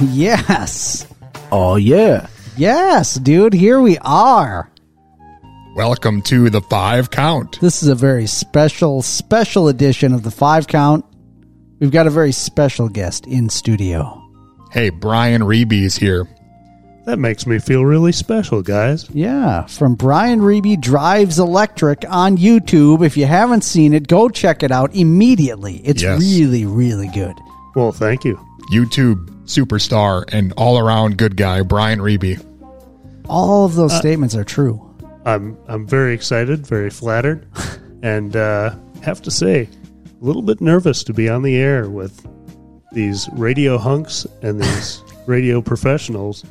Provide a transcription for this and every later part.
Yes. Oh yeah. Yes, dude, here we are. Welcome to the five count. This is a very special special edition of the 5 count. We've got a very special guest in studio. Hey, Brian Riebe's here. That makes me feel really special, guys. Yeah, from Brian Riebe Drives Electric on YouTube. If you haven't seen it, go check it out immediately. It's Yes. really really good. Well, thank you. YouTube superstar and all around good guy, Brian Riebe. All of those statements are true. I'm I'm very excited, very flattered, and uh, have to say, a little bit nervous to be on the air with these radio hunks and these radio professionals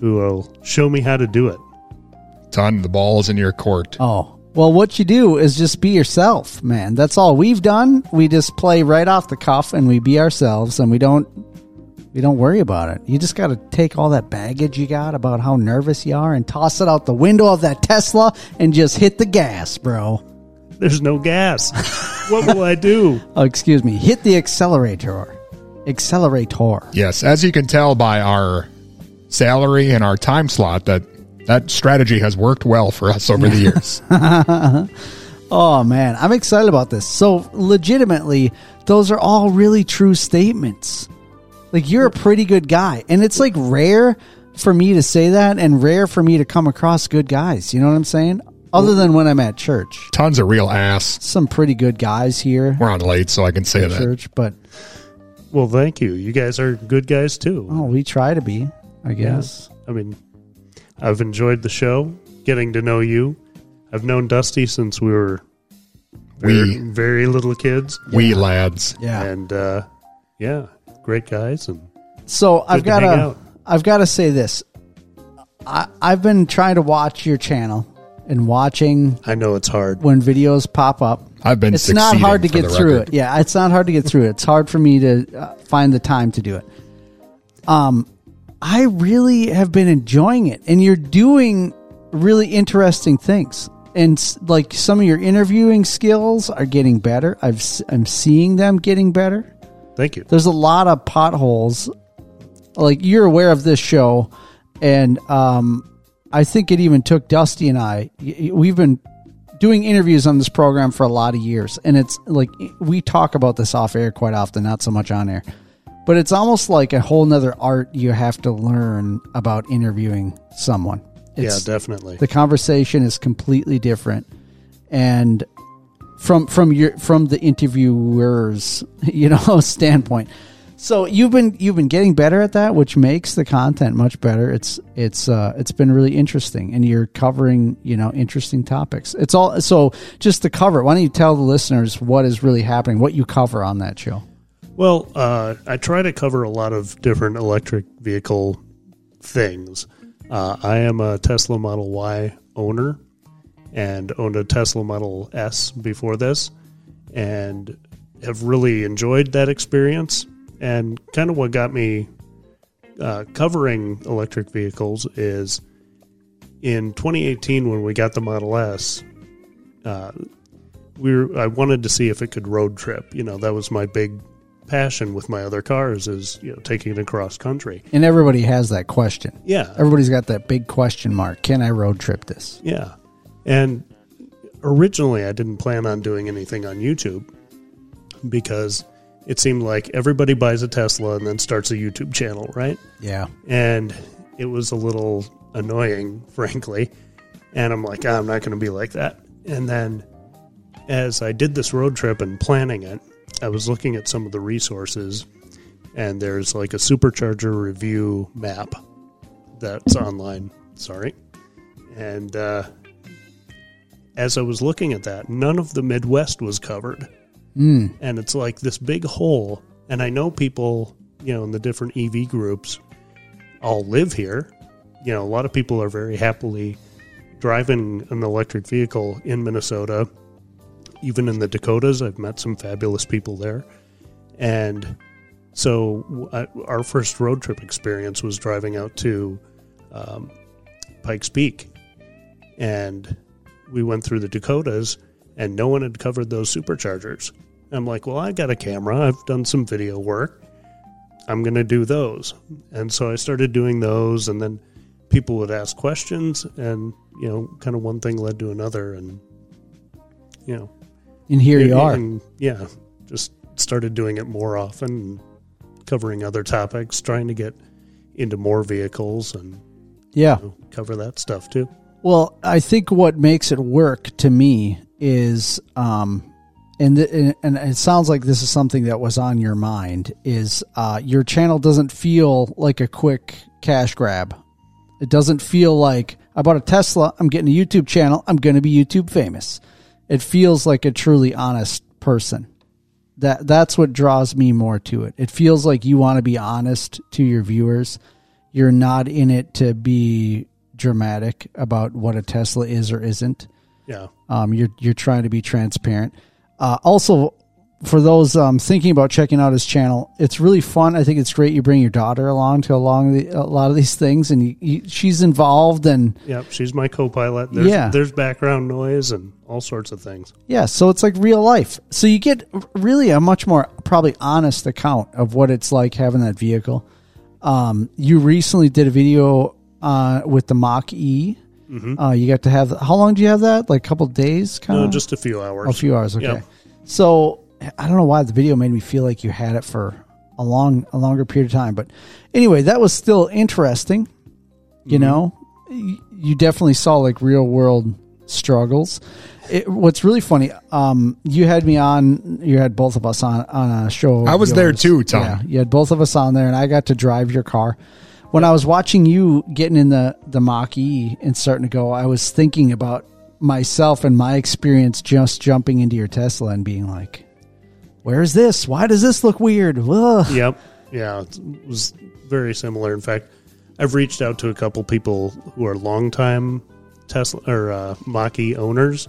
who will show me how to do it. Ton, the ball is in your court. Oh. Well, what you do is just be yourself, man. That's all we've done. We just play right off the cuff and we be ourselves and we don't we don't worry about it. You just got to take all that baggage you got about how nervous you are and toss it out the window of that Tesla and just hit the gas, bro. There's no gas. what will I do? Oh, excuse me. Hit the accelerator. Accelerator. Yes, as you can tell by our salary and our time slot, that that strategy has worked well for us over the years. Oh man, I'm excited about this. So, legitimately, those are all really true statements. Like you're a pretty good guy, and it's like rare for me to say that and rare for me to come across good guys. You know what I'm saying? Other than when I'm at church. Tons of real ass. Some pretty good guys here We're on late, so I can say that. church, but Well, thank you. You guys are good guys too. oh, we try to be, I guess. I mean, I've enjoyed the show, getting to know you. I've known Dusty since we were We very little kids, we lads. Yeah. and uh, yeah, great guys. And So I've to got to, out. I've got to say this. I I've been trying to watch your channel and watching I know it's hard. when videos pop up. I've been It's not hard to get through record. it. Yeah, it's not hard to get through it. It's hard for me to uh, find the time to do it. Um, I really have been enjoying it, and you're doing really interesting things. And like some of your interviewing skills are getting better. I've I'm seeing them getting better. Thank you. There's a lot of potholes. Like you're aware of this show, and um, I think it even took Dusty and I, We've been doing interviews on this program for a lot of years, and it's like we talk about this off air quite often, not so much on air. But it's almost like a whole nother art you have to learn about interviewing someone. It's, yeah, definitely. the conversation is completely different. And from from your from the interviewers you know standpoint. So you've been you've been getting better at that which makes the content much better. It's it's uh it's been really interesting. And you're covering you know interesting topics. It's all so just to cover why don't you tell the listeners what is really happening what you cover on that show Well, uh, I try to cover a lot of different electric vehicle things. Uh, I am a Tesla Model Y owner and owned a Tesla Model S before this and have really enjoyed that experience. And kind of what got me uh, covering electric vehicles is in 2018 when we got the Model S. Uh, we were, I wanted to see if it could road trip. You know, that was my big passion with my other cars is you know taking it across country. And everybody has that question. Yeah, Everybody's got that big question mark. Can I road trip this? Yeah. And originally, I didn't plan on doing anything on YouTube because it seemed like everybody buys a Tesla and then starts a YouTube channel, right? Yeah. And it was a little annoying, frankly. And I'm like, "Ah, I'm not going to be like that. And then as I did this road trip and planning it, I was looking at some of the resources, and there's like a supercharger review map that's online. Sorry. And uh, as I was looking at that, none of the Midwest was covered. Mm. And it's like this big hole. And I know people, you know, in the different EV groups all live here. You know, a lot of people are very happily driving an electric vehicle in Minnesota, even in the Dakotas. I've met some fabulous people there. And so our first road trip experience was driving out to um, Pikes Peak. And we went through the Dakotas, and no one had covered those superchargers. I'm like, well, I got a camera. I've done some video work. I'm going to do those. And so I started doing those, and then people would ask questions, and, you know, kind of one thing led to another. And, you know, And here you are. and, yeah, just started doing it more often, and covering other topics, trying to get into more vehicles and Yeah. you know, cover that stuff too. Well, I think what makes it work to me is, um, and th- and it sounds like this is something that was on your mind. Is uh, your channel doesn't feel like a quick cash grab. It doesn't feel like I bought a Tesla. I'm getting a YouTube channel. I'm going to be YouTube famous. It feels like a truly honest person. That that's what draws me more to it. It feels like you want to be honest to your viewers. You're not in it to be dramatic about what a Tesla is or isn't. Yeah. Um, you're you're trying to be transparent. Uh, also, for those um, thinking about checking out his channel, it's really fun. I think it's great you bring your daughter along to along the, a lot of these things, and you, you, she's involved and Yep, she's my co-pilot. There's, Yeah. there's background noise and all sorts of things. Yeah, so it's like real life. So you get really a much more probably honest account of what it's like having that vehicle. Um, you recently did a video uh, with the Mach E. Uh, you got to have how long do you have that? Like a couple days, kind No, of just a few hours. a few hours. Okay, Yeah. so I don't know why the video made me feel like you had it for a long, a longer period of time, but anyway, that was still interesting. You know, you definitely saw like real world struggles. It, what's really funny, um, you had me on, you had both of us on on a show. I was there too, Tom. Yeah, you had both of us on there, and I got to drive your car. When I was watching you getting in the the Mach E and starting to go, I was thinking about myself and my experience just jumping into your Tesla and being like, "Where is this? Why does this look weird?" Ugh. Yep. Yeah, it was very similar. In fact, I've reached out to a couple people who are longtime Tesla or uh, Mach-E owners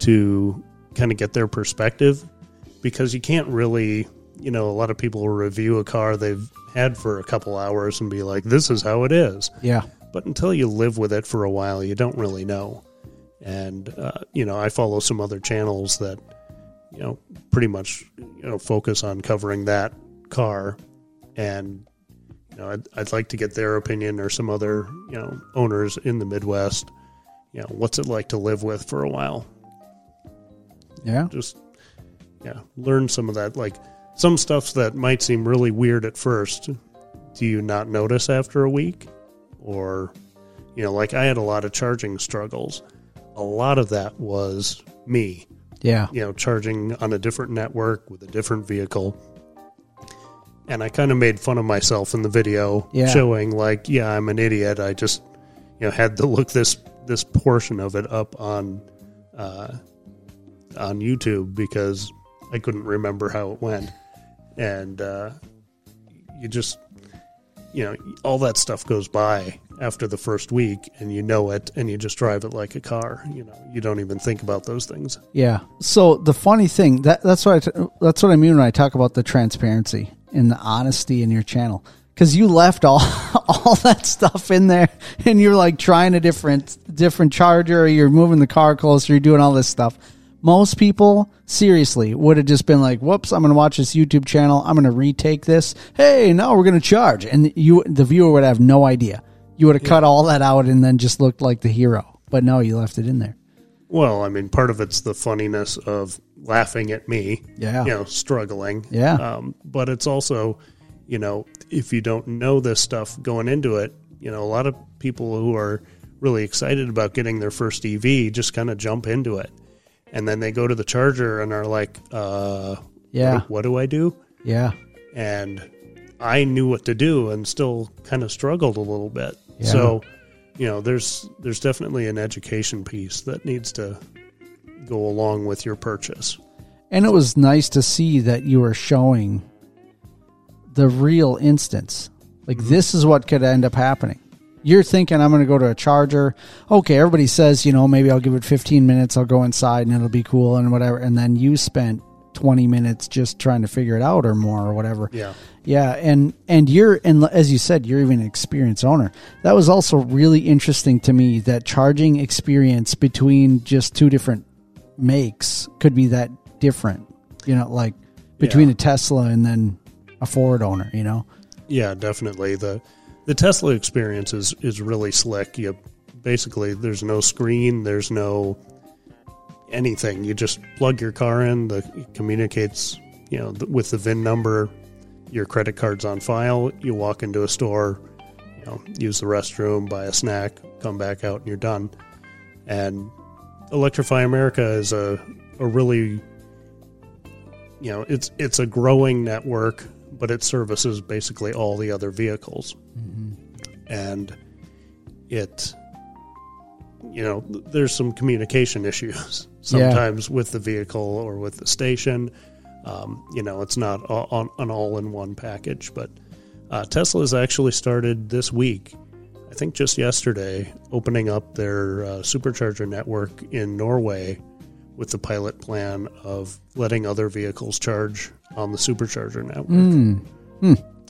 to kind of get their perspective because you can't really, you know, a lot of people will review a car they've had for a couple hours and be like, "This is how it is." Yeah, but until you live with it for a while, you don't really know. And uh, you know, I follow some other channels that you know pretty much you know focus on covering that car, and you know, I'd, I'd like to get their opinion or some other you know owners in the Midwest. You know, what's it like to live with for a while? yeah, Just yeah, learn some of that. Like some stuff that might seem really weird at first. Do you not notice after a week? Or, you know, like I had a lot of charging struggles. A lot of that was me, yeah, you know, charging on a different network with a different vehicle. And I kind of made fun of myself in the video, Yeah. showing like, yeah, I'm an idiot. I just, you know, had to look this this portion of it up on uh, on YouTube because I couldn't remember how it went. And uh, you just, you know, all that stuff goes by after the first week and you know it and you just drive it like a car. You know, you don't even think about those things. yeah. So the funny thing that that's what that's what I mean when I talk about the transparency and the honesty in your channel because you left all all that stuff in there, and you're like trying a different different charger, you're moving the car closer, you're doing all this stuff. Most people, seriously, would have just been like, "Whoops, I'm going to watch this YouTube channel. I'm going to retake this. Hey, now we're going to charge," and you, the viewer, would have no idea. You would have cut all that out and then just looked like the hero. But no, you left it in there. Well, I mean, part of it's the funniness of laughing at me, Yeah. you know, struggling. Yeah. Um, but it's also, you know, if you don't know this stuff going into it, you know, a lot of people who are really excited about getting their first EV just kind of jump into it. And then they go to the charger and are like, uh, Yeah. what, what do I do? Yeah. and I knew what to do and still kind of struggled a little bit. Yeah. So, you know, there's there's definitely an education piece that needs to go along with your purchase. And it was nice to see that you were showing the real instance. Like mm-hmm. this is what could end up happening. You're thinking I'm going to go to a charger. Okay, everybody says, you know, maybe I'll give it 15 minutes, I'll go inside and it'll be cool and whatever. And then you spent 20 minutes just trying to figure it out or more or whatever. Yeah. Yeah, and and you're and as you said, you're even an experienced owner. That was also really interesting to me that charging experience between just two different makes could be that different. You know, like between Yeah. a Tesla and then a Ford owner. You know, Yeah, definitely. The the Tesla experience is is really slick. You basically there's no screen, there's no anything. You just plug your car in, the it communicates, you know, th- with the VIN number, your credit card's on file, you walk into a store, you know, use the restroom, buy a snack, come back out and you're done. And Electrify America is a a really you know, it's it's a growing network, but it services basically all the other vehicles. Mm-hmm. And it you know, there's some communication issues sometimes with the vehicle or with the station. Um, you know, it's not on, an all-in-one package, but uh, Tesla has actually started this week. I think just yesterday, opening up their uh, supercharger network in Norway with the pilot plan of letting other vehicles charge on the supercharger network.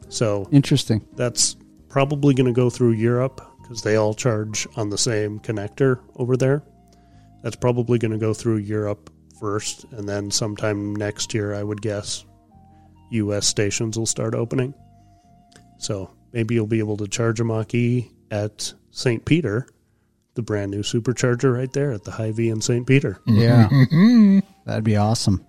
So interesting. that's probably going to go through Europe because they all charge on the same connector over there. That's probably going to go through Europe first, and then sometime next year, I would guess, U.S. stations will start opening. So maybe you'll be able to charge a Mach E at St. Peter, the brand new supercharger right there at the Hy-Vee in St. Peter. Yeah, that'd be awesome.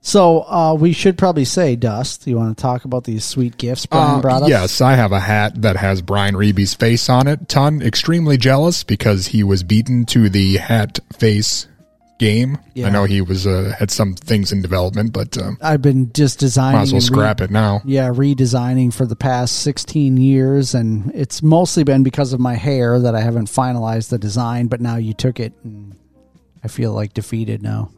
So uh, we should probably say, Dust. You want to talk about these sweet gifts Brian Uh, brought us? yes, I have a hat that has Brian Riebe's face on it. Ton extremely jealous because he was beaten to the hat face game. Yeah. I know he was uh, had some things in development, but um, I've been just designing. might as well and re- scrap it now. yeah, redesigning for the past 16 years. And it's mostly been because of my hair that I haven't finalized the design, but now you took it and I feel like defeated now.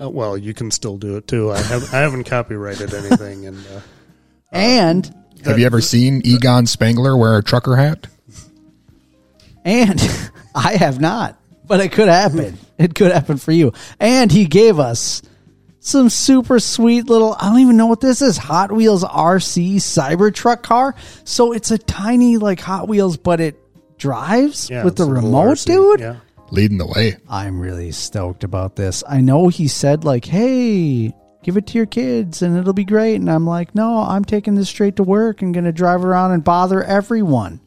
Uh, well, you can still do it too. I have I haven't copyrighted anything, and uh, and, Have you ever seen Egon Spangler wear a trucker hat? and I have not, but it could happen. It could happen for you. And he gave us some super sweet little, I don't even know what this is, Hot Wheels RC Cybertruck car. So it's a tiny, like Hot Wheels, but it drives yeah, with the it's a little remote, RC. dude. Yeah. Leading the way. I'm really stoked about this. I know he said like, "Hey, give it to your kids and it'll be great." And I'm like, "No, I'm taking this straight to work and going to drive around and bother everyone."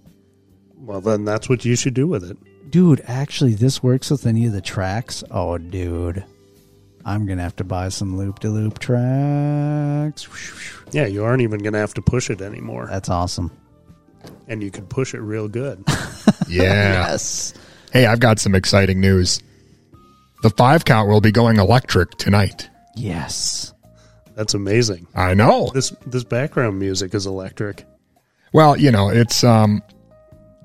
Well, then that's what you should do with it. Dude, actually this works with any of the tracks. Oh, dude. I'm going to have to buy some loop de loop tracks. Yeah, you aren't even going to have to push it anymore, That's awesome. and you can push it real good. Yeah. Yes. Hey, I've got some exciting news. The five count will be going electric tonight. Yes. That's amazing. I know. This this background music is electric. Well, you know, it's um,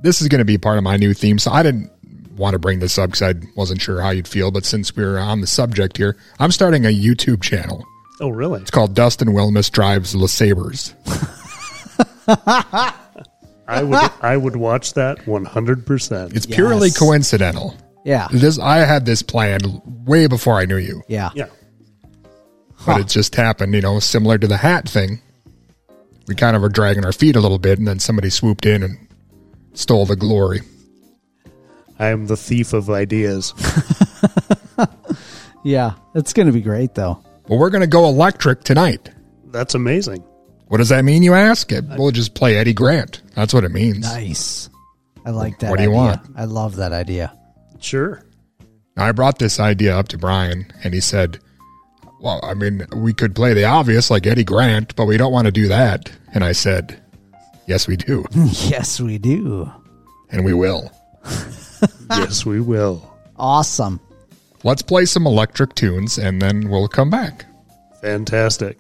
this is going to be part of my new theme. So I didn't want to bring this up because I wasn't sure how you'd feel. But since we're on the subject here, I'm starting a YouTube channel. Oh, really? It's called Dustin Wilmus Drives the Sabers. I would I would watch that 100. percent It's purely Yes. coincidental. Yeah. This I had this planned way before I knew you, Yeah. Yeah, but it just happened. You know, similar to the hat thing. we kind of were dragging our feet a little bit, and then somebody swooped in and stole the glory. I am the thief of ideas. Yeah, it's going to be great though. Well, we're going to go electric tonight. That's amazing. What does that mean, you ask? It- We'll just play Eddie Grant. That's what it means. Nice. I like that. What do you idea. want? I love that idea. Sure. I brought this idea up to Brian, and he said, Well, I mean, we could play the obvious like Eddie Grant, but we don't want to do that. And I said, Yes, we do. yes, we do. and we will. yes, we will. Awesome. Let's play some electric tunes, and then we'll come back. Fantastic.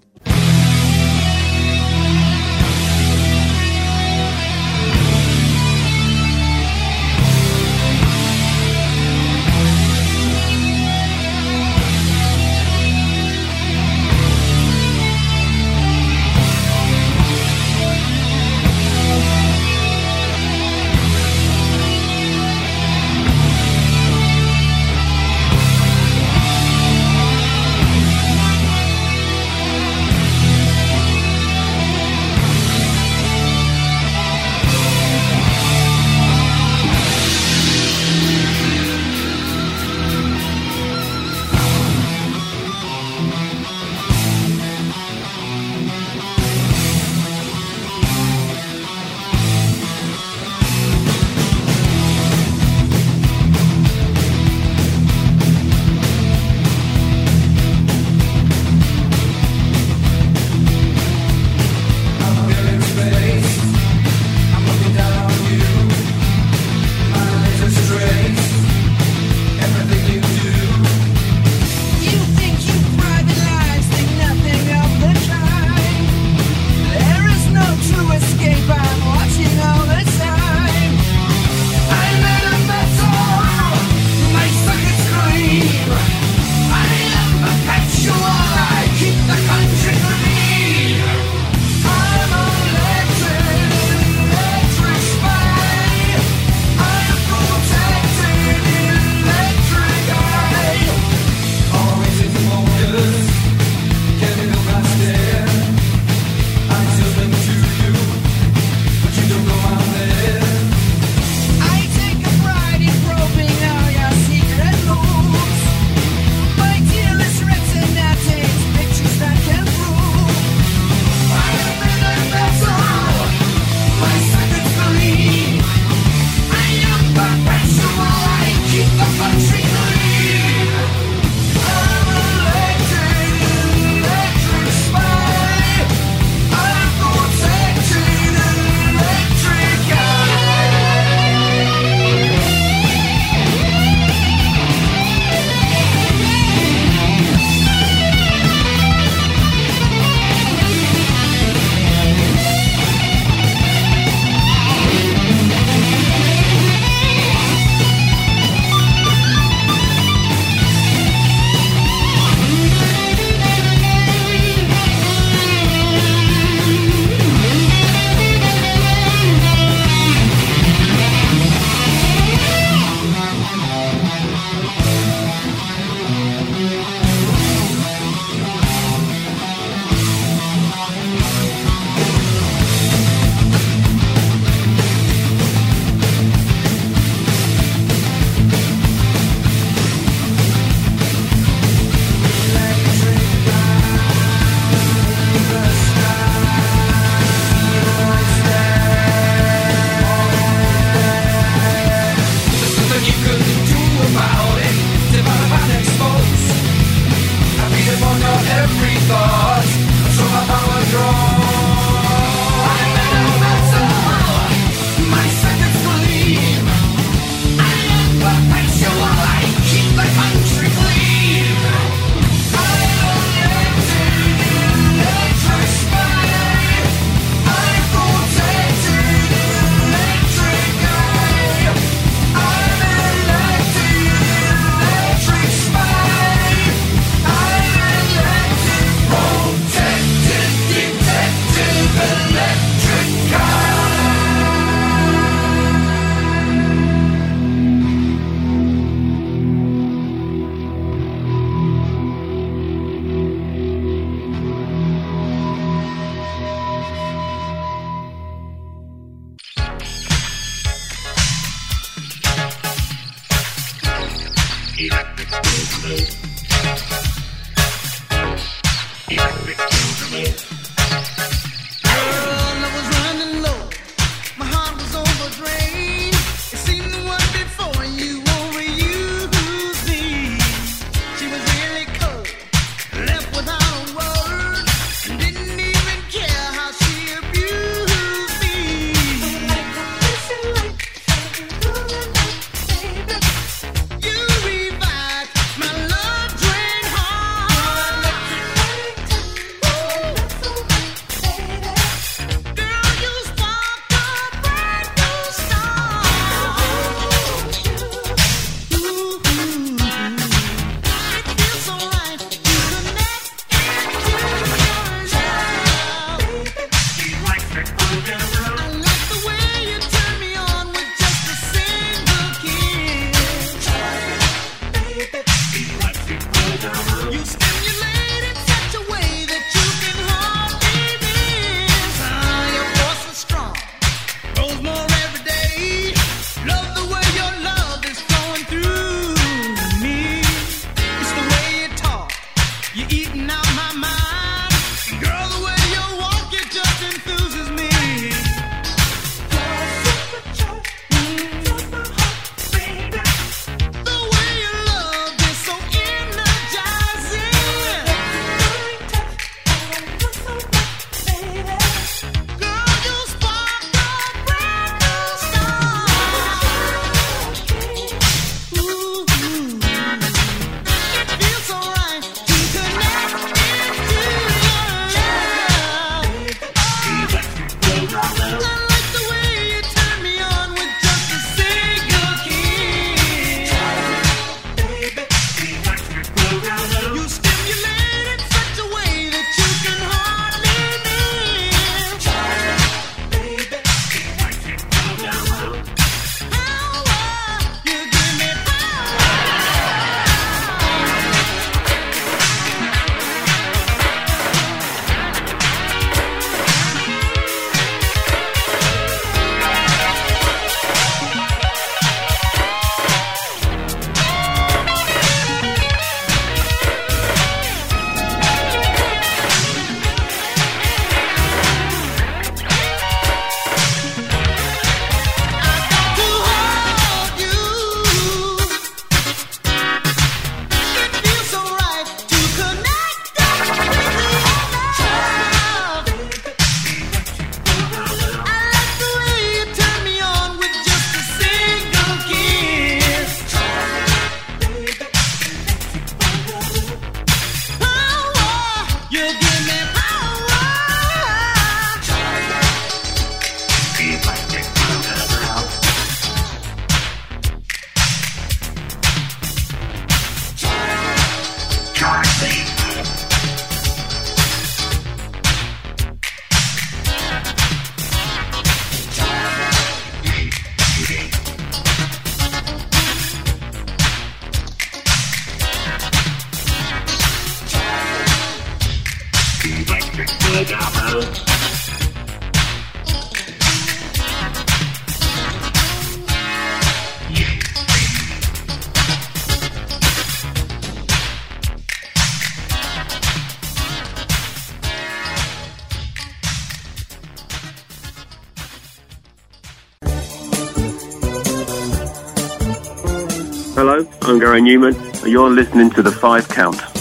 I'm Newman. You're listening to The Five Count.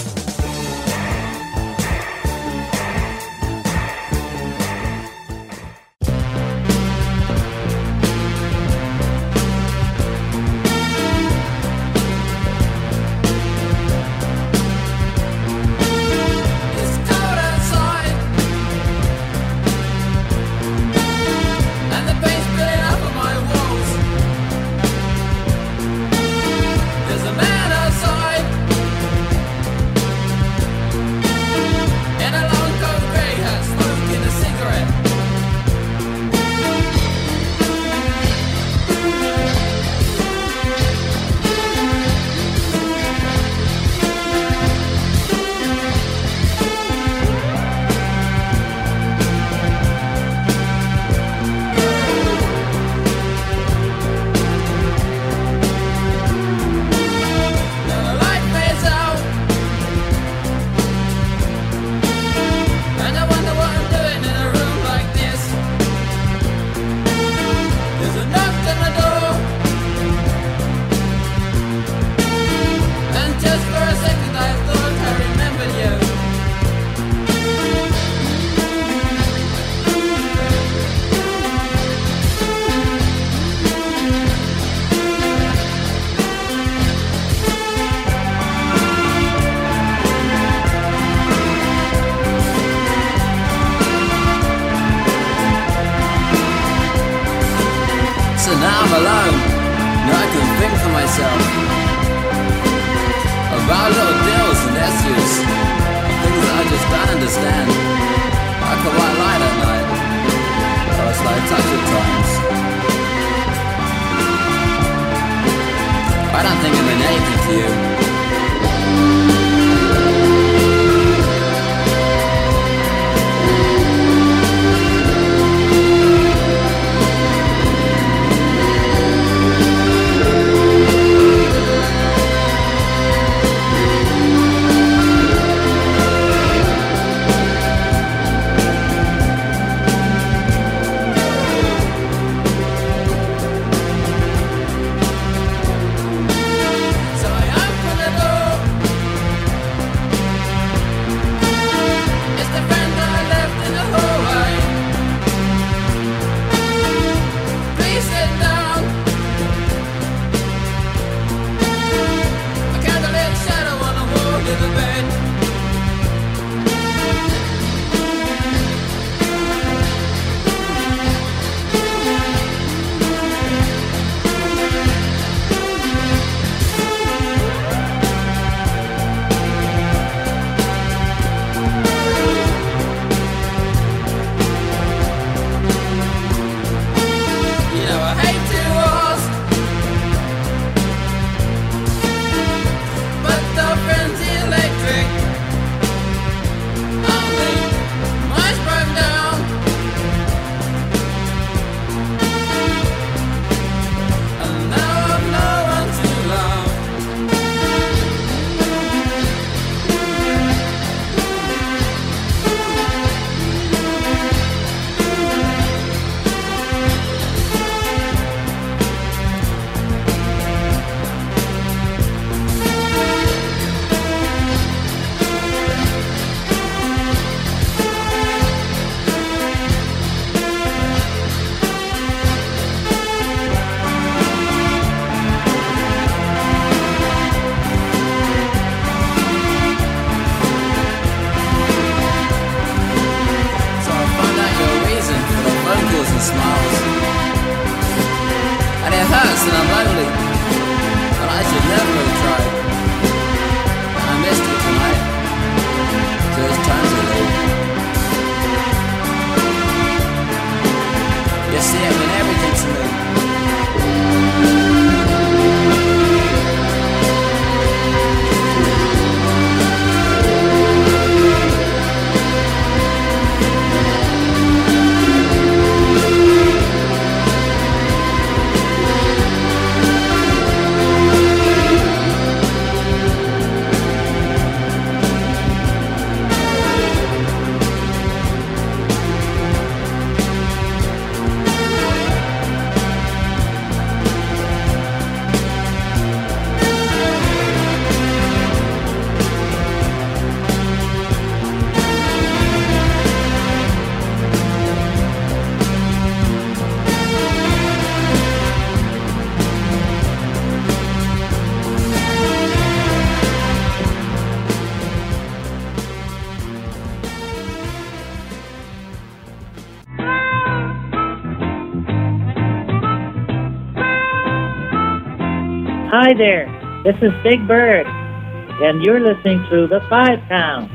Hi there, this is Big Bird, and you're listening to The Five Pound.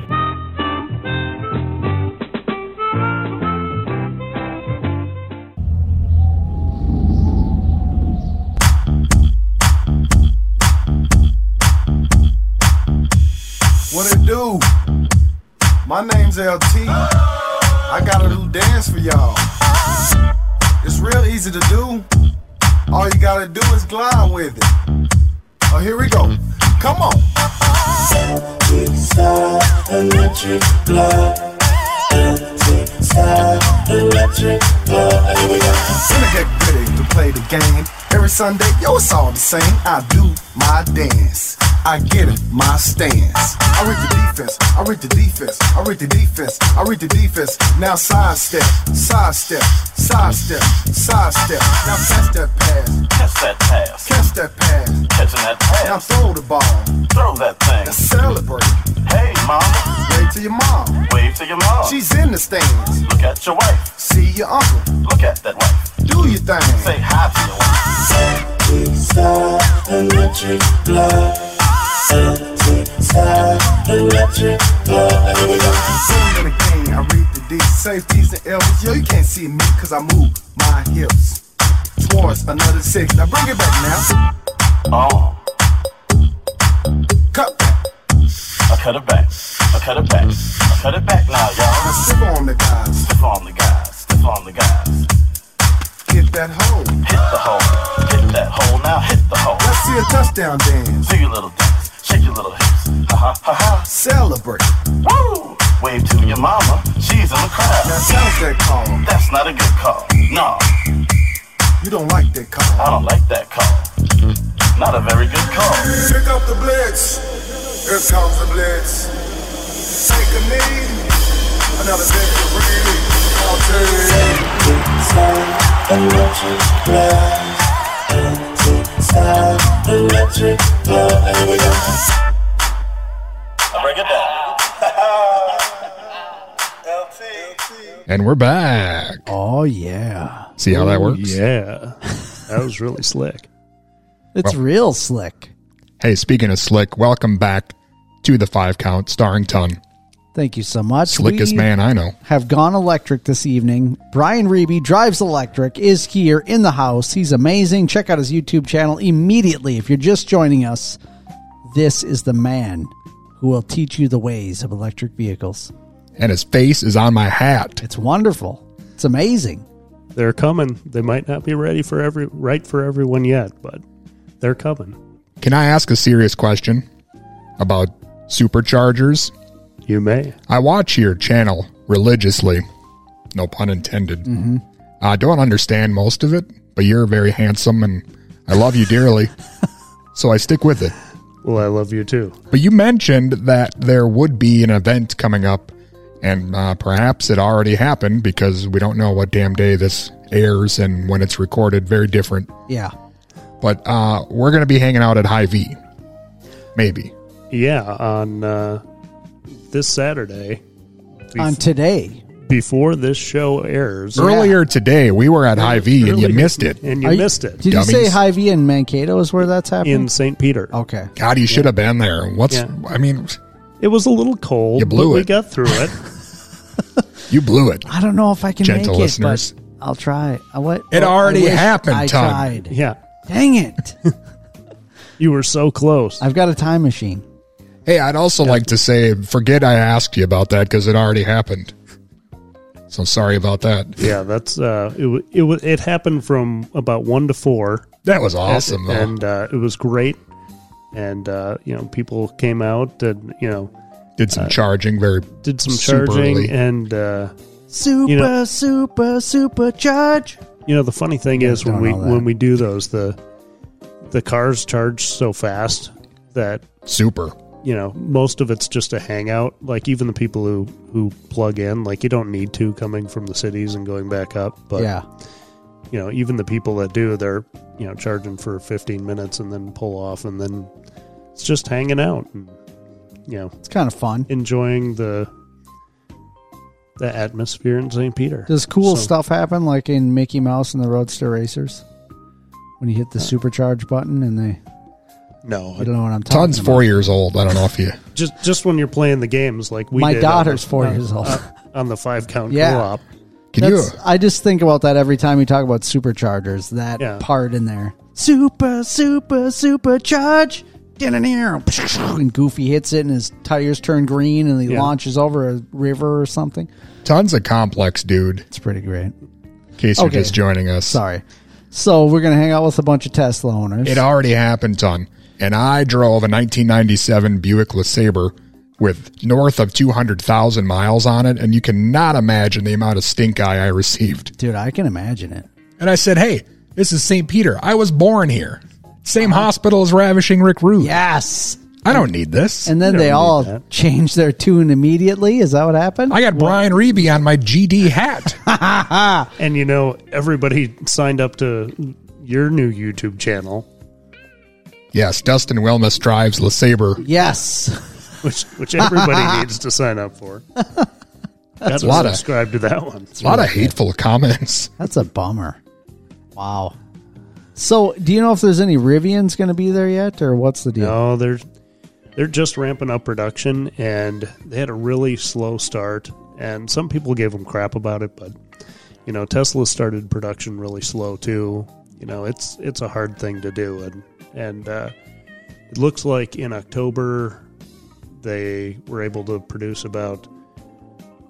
What it do? My name's LT. I got a little dance for y'all. It's real easy to do. All you gotta do is glide with it. Oh, here we go. Come on. Electric. When I get ready to play the game, every Sunday, yo, it's all the same. I do my dance. I get it, my stance. I read the defense, I read the defense, I read the defense, I read the defense. Now sidestep, sidestep, sidestep, sidestep. Now catch that pass, Catch that pass. catch that pass. Catching that pass. Now throw the ball, Throw that thing. now celebrate. Hey, mama. Wave to your mom, Wave to your mom. she's in the stands. Look at your wife. See your uncle, Look at that wife. do your thing. Say hi to your wife. Sitting in the game, I read the D. Safeties and elbows. Yo, you can't see me cause I move my hips towards another six. Now bring it back now. Oh, Cut back. I cut it back. I cut it back. I cut it back now, y'all. sip on the guys. Stiff on the guys. Stiff on the guys. Hit that hole. Hit the hole. Hit that hole now. Hit the hole. Let's see a touchdown dance. Do your little dance. Shake your little hips. Ha ha ha ha. Celebrate. Woo! Wave to your mama. She's in the crowd. sounds that call. That's not a good call. No, You don't like that call. I don't like that call. Not a very good call. Pick up the blitz. Here comes the blitz. Take a knee. Another victory. I'll tell you. I break it down. LT. And we're back. Oh yeah, See how that oh, works? Yeah. That was really slick. it's Well- real slick. Hey, speaking of slick, welcome back to the five count starring Ton. Thank you so much. Slickest We man I know. Have gone electric this evening. Brian Riebe drives electric. Is here in the house. He's amazing. Check out his YouTube channel immediately if you're just joining us. This is the man who will teach you the ways of electric vehicles. And his face is on my hat. It's wonderful. It's amazing. They're coming. They might not be ready for every right for everyone yet, but they're coming. Can I ask a serious question about superchargers? You may. I watch your channel religiously. No pun intended. Mm-hmm. I don't understand most of it, but you're very handsome and I love you dearly. so I stick with it. Well, I love you too. But you mentioned that there would be an event coming up, and uh, perhaps it already happened because we don't know what damn day this airs and when it's recorded. Very different. Yeah. But uh, we're going to be hanging out at Hy-Vee. Maybe. Yeah, on uh, this Saturday, bef- On today. before this show airs, Earlier today, we were at Hy-Vee and you Earlier- missed it. and you Are missed it Did you say Dummies. Hy-Vee in Mankato is where that's happening? in St. Peter. okay. God, you should have been there. What's, Yeah. I mean, It was a little cold, You blew but we it. got through it. you blew it. I don't know if I can Gentle make listeners. it, but I'll try. I, what, It I already wish happened, I Tom. tried. yeah, Dang it. you were so close. I've got a time machine. Hey, I'd also like to say, forget I asked you about that because it already happened. So sorry about that. yeah, that's uh, it. wa- It it happened from about one to four. That was awesome, though. and uh, it was great. And uh, you know, people came out and you know Did some charging very did some super charging, early. and uh, Super, know- super, super charge. you know the funny thing is when we when we do those the the cars charge so fast that super. You know most of it's just a hangout like even the people who who plug in like you don't need to coming from the cities and going back up but yeah. you know even the people that do they're you know charging for 15 minutes and then pull off and then it's just hanging out and you know It's kind of fun. enjoying the the atmosphere in St. Peter. Does cool So- stuff happen like in Mickey Mouse and the Roadster Racers? When you hit Uh, the supercharge button and they, No, I don't know what I'm talking Ton's about. four years old. I don't know if you. just just when you're playing the games like we My did on daughter's the- four uh, years old. uh, on the five count Yeah. co-op. Can you? That's- I just think about that every time we talk about superchargers. That Yeah. part in there, super, super, supercharge. And Goofy hits it, and his tires turn green, and he Yeah. launches over a river or something. Ton's a complex dude. It's pretty great. In case you're Okay. just joining us, Sorry. So we're gonna hang out with a bunch of Tesla owners. it already happened, Ton. And I drove a 1997 Buick LeSabre with north of 200,000 miles on it, and you cannot imagine the amount of stink eye I received. Dude, I can imagine it. And I said, Hey, this is St. Peter. I was born here. Same uh-huh. hospital as Ravishing Rick Rude. Yes. I don't need this. And then they all that. changed their tune immediately. Is that what happened? I got Brian Riebe on my GD hat. And you know, everybody signed up to your new YouTube channel, yes, Dustin Wellness drives LeSabre. yes. which which everybody needs to sign up for. That's a lot to of- subscribe to that one. A lot of hateful comments. That's a bummer. Wow. So, do you know if there's any Rivians going to be there yet, or what's the deal? No, they're they're just ramping up production, and they had a really slow start. And some people gave them crap about it, but you know, Tesla started production really slow too. You know, it's it's a hard thing to do, and and uh, it looks like in October they were able to produce about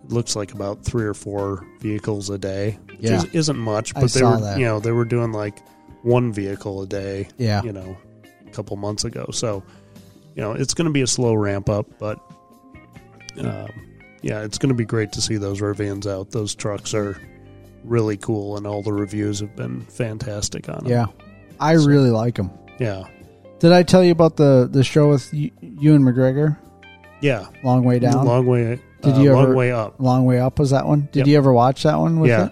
it looks like about three or four vehicles a day, which Yeah. is, isn't much, I but they saw were that. you know they were doing like one vehicle a day Yeah. you know, a couple months ago. So, you know, it's going to be a slow ramp up, but um, yeah, it's going to be great to see those Rivians out. Those trucks are really cool, and all the reviews have been fantastic on them. Yeah. I really like them. Yeah, Did I tell you about the, the show with you, Ewan McGregor? yeah. Long Way Down? long way. Did uh, you long way up? Long Way Up was that one? Did Yep. you ever watch that one with Yeah, it?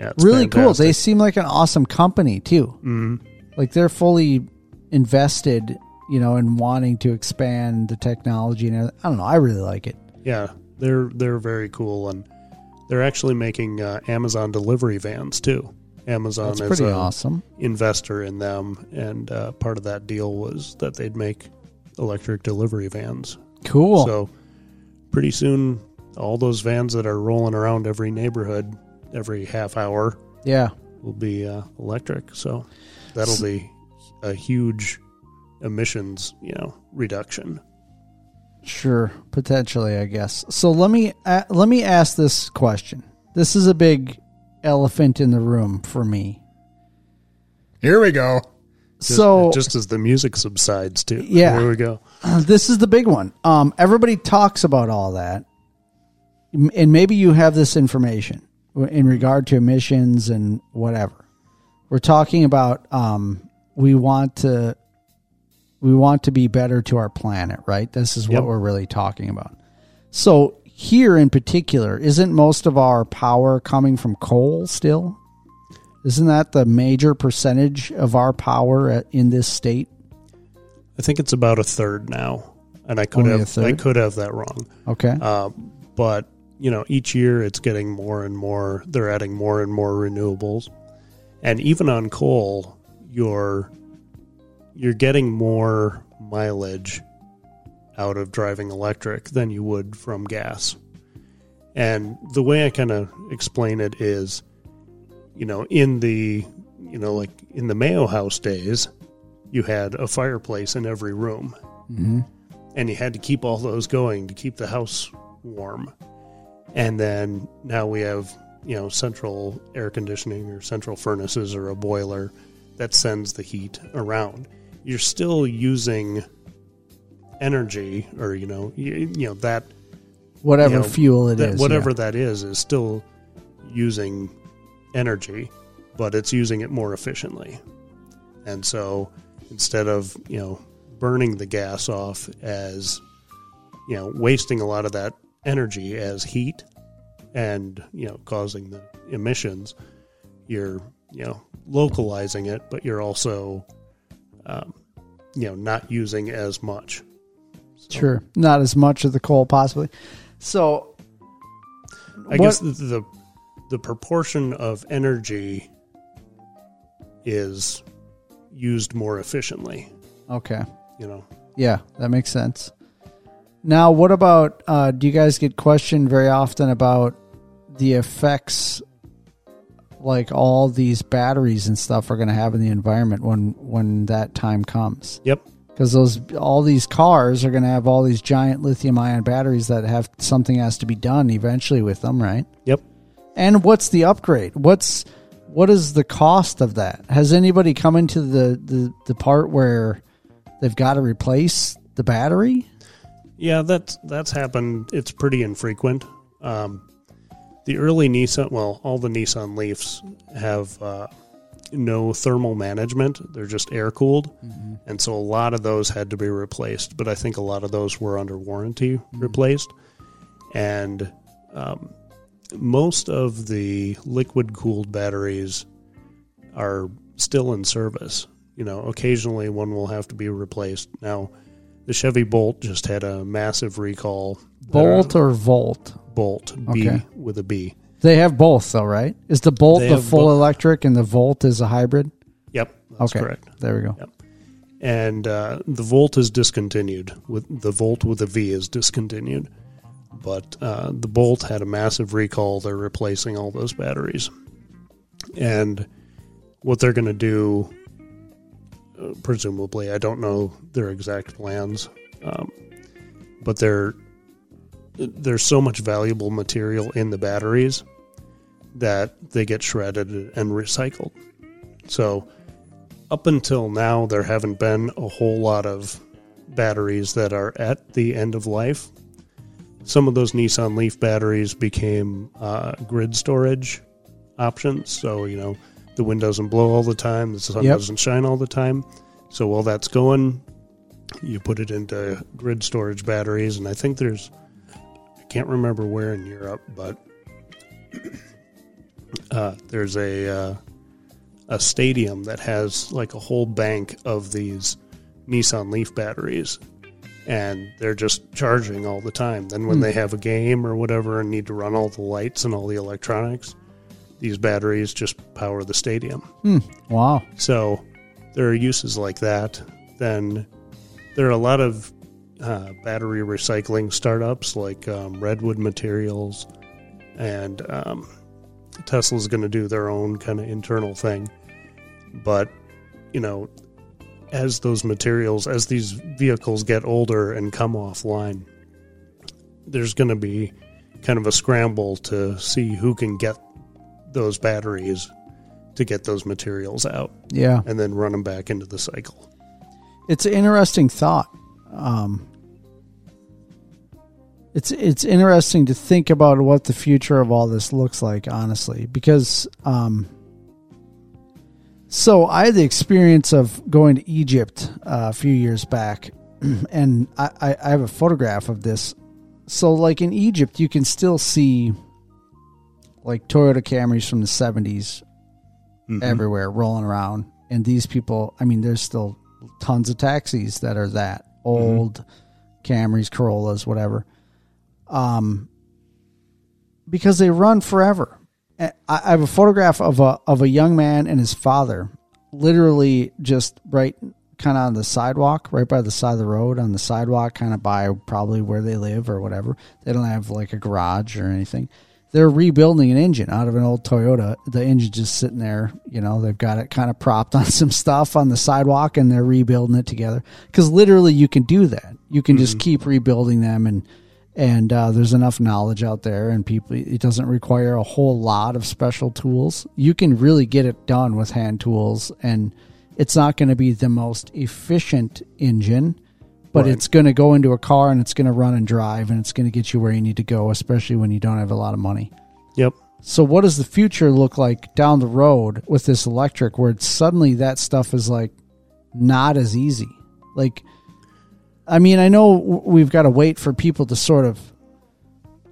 yeah. It's Really cool. They seem like an awesome company, too. Mhm. Like they're fully invested, you know, in wanting to expand the technology and everything. I don't know. I really like it. Yeah, they're they're very cool, and they're actually making uh, Amazon delivery vans too. Amazon That's is pretty a awesome. investor in them, and uh, part of that deal was that they'd make electric delivery vans. Cool. So pretty soon, all those vans that are rolling around every neighborhood every half hour yeah. will be uh, electric. So that'll be a huge emissions, you know, reduction. Sure, potentially, I guess. So let me uh, let me ask this question. This is a big elephant in the room for me. Here we go. Just, so just as the music subsides, too. Yeah. There we go. this is the big one. Um, everybody talks about all that, and maybe you have this information in regard to emissions and whatever. We're talking about um, we want to we want to be better to our planet, right? This is what Yep. we're really talking about. So here in particular, isn't most of our power coming from coal still? Isn't that the major percentage of our power at- in this state? I think it's about a third now, and I could Only have? I could have that wrong. Okay. Uh, but you know, each year it's getting more and more. They're adding more and more renewables, and even on coal, you're you're getting more mileage out of driving electric than you would from gas. And the way I kind of explain it is, you know, in the you know like in the Mayo House days, you had a fireplace in every room hmm and you had to keep all those going to keep the house warm. And then now we have, you know, central air conditioning or central furnaces or a boiler that sends the heat around. You're still using energy or, you know, you, you know that Whatever you know, fuel it is, that- whatever yeah. that is is still using energy, but it's using it more efficiently. And so instead of, you know, burning the gas off as, you know, wasting a lot of that energy as heat and, you know, causing the emissions, you're, you know, localizing it, but you're also, um, you know, not using as much. Sure, not as much of the coal possibly. So, I what- guess the, the the proportion of energy is used more efficiently. okay, You know, yeah, that makes sense. Now, what about? Uh, do you guys get questioned very often about the effects, like all these batteries and stuff, are going to have in the environment when when that time comes? Yep. Because those all these cars are going to have all these giant lithium ion batteries that have something has to be done eventually with them, right? Yep. And what's the upgrade? What's what is the cost of that? Has anybody come into the the, the part where they've got to replace the battery? Yeah, that's that's happened. It's pretty infrequent. Um, the early Nissan, well, all the Nissan Leafs have uh, no thermal management; they're just air cooled, and so a lot of those had to be replaced. But I think a lot of those were under warranty replaced, and um, most of the liquid cooled batteries are still in service. You know, occasionally one will have to be replaced. Now, the Chevy Bolt just had a massive recall. Bolt or Volt? Bolt, B Okay. with a B. They have both, though, right? Is the Bolt They the have full both. electric and the Volt is a hybrid? Yep, that's okay, correct. there we go. Yep. And uh, the Volt is discontinued. With the Volt with a V is discontinued, but uh, the Bolt had a massive recall. They're replacing all those batteries, and what they're going to do, uh, presumably, I don't know their exact plans, um, but they're there's so much valuable material in the batteries that they get shredded and recycled. So up until now, there haven't been a whole lot of batteries that are at the end of life. Some of those Nissan Leaf batteries became uh, grid storage options. So, you know, the wind doesn't blow all the time, the sun Yep. doesn't shine all the time. So, while that's going, you put it into grid storage batteries. And I think there's, I can't remember where in Europe, but uh, there's a. Uh, a stadium that has like a whole bank of these Nissan Leaf batteries and they're just charging all the time. Then when Hmm. they have a game or whatever and need to run all the lights and all the electronics, these batteries just power the stadium. Hmm. Wow. So there are uses like that. Then there are a lot of uh, battery recycling startups like um, Redwood Materials, and um, Tesla's going to do their own kind of internal thing. But, you know, as those materials, as these vehicles get older and come offline, there's going to be kind of a scramble to see who can get those batteries to get those materials out Yeah. and then run them back into the cycle. It's an interesting thought. Um, it's it's interesting to think about what the future of all this looks like, honestly, because um, so I had the experience of going to Egypt uh, a few years back, and I, I, I have a photograph of this. So, like in Egypt, you can still see like Toyota Camrys from the 70s everywhere rolling around. And these people, I mean, there's still tons of taxis that are that old Camrys, Corollas, whatever. Um, because they run forever. I I have a photograph of a of a young man and his father, literally just right kind of on the sidewalk, right by the side of the road on the sidewalk, kind of by probably where they live or whatever. They don't have like a garage or anything. They're rebuilding an engine out of an old Toyota. The engine just sitting there, you know, they've got it kind of propped on some stuff on the sidewalk and they're rebuilding it together. Because literally you can do that. You can just keep rebuilding them and and uh, there's enough knowledge out there and people it doesn't require a whole lot of special tools you can really get it done with hand tools and it's not going to be the most efficient engine but Right. it's going to go into a car and it's going to run and drive and it's going to get you where you need to go especially when you don't have a lot of money Yep. so what does the future look like down the road with this electric where it's suddenly that stuff is like not as easy like I mean, I know we've got to wait for people to sort of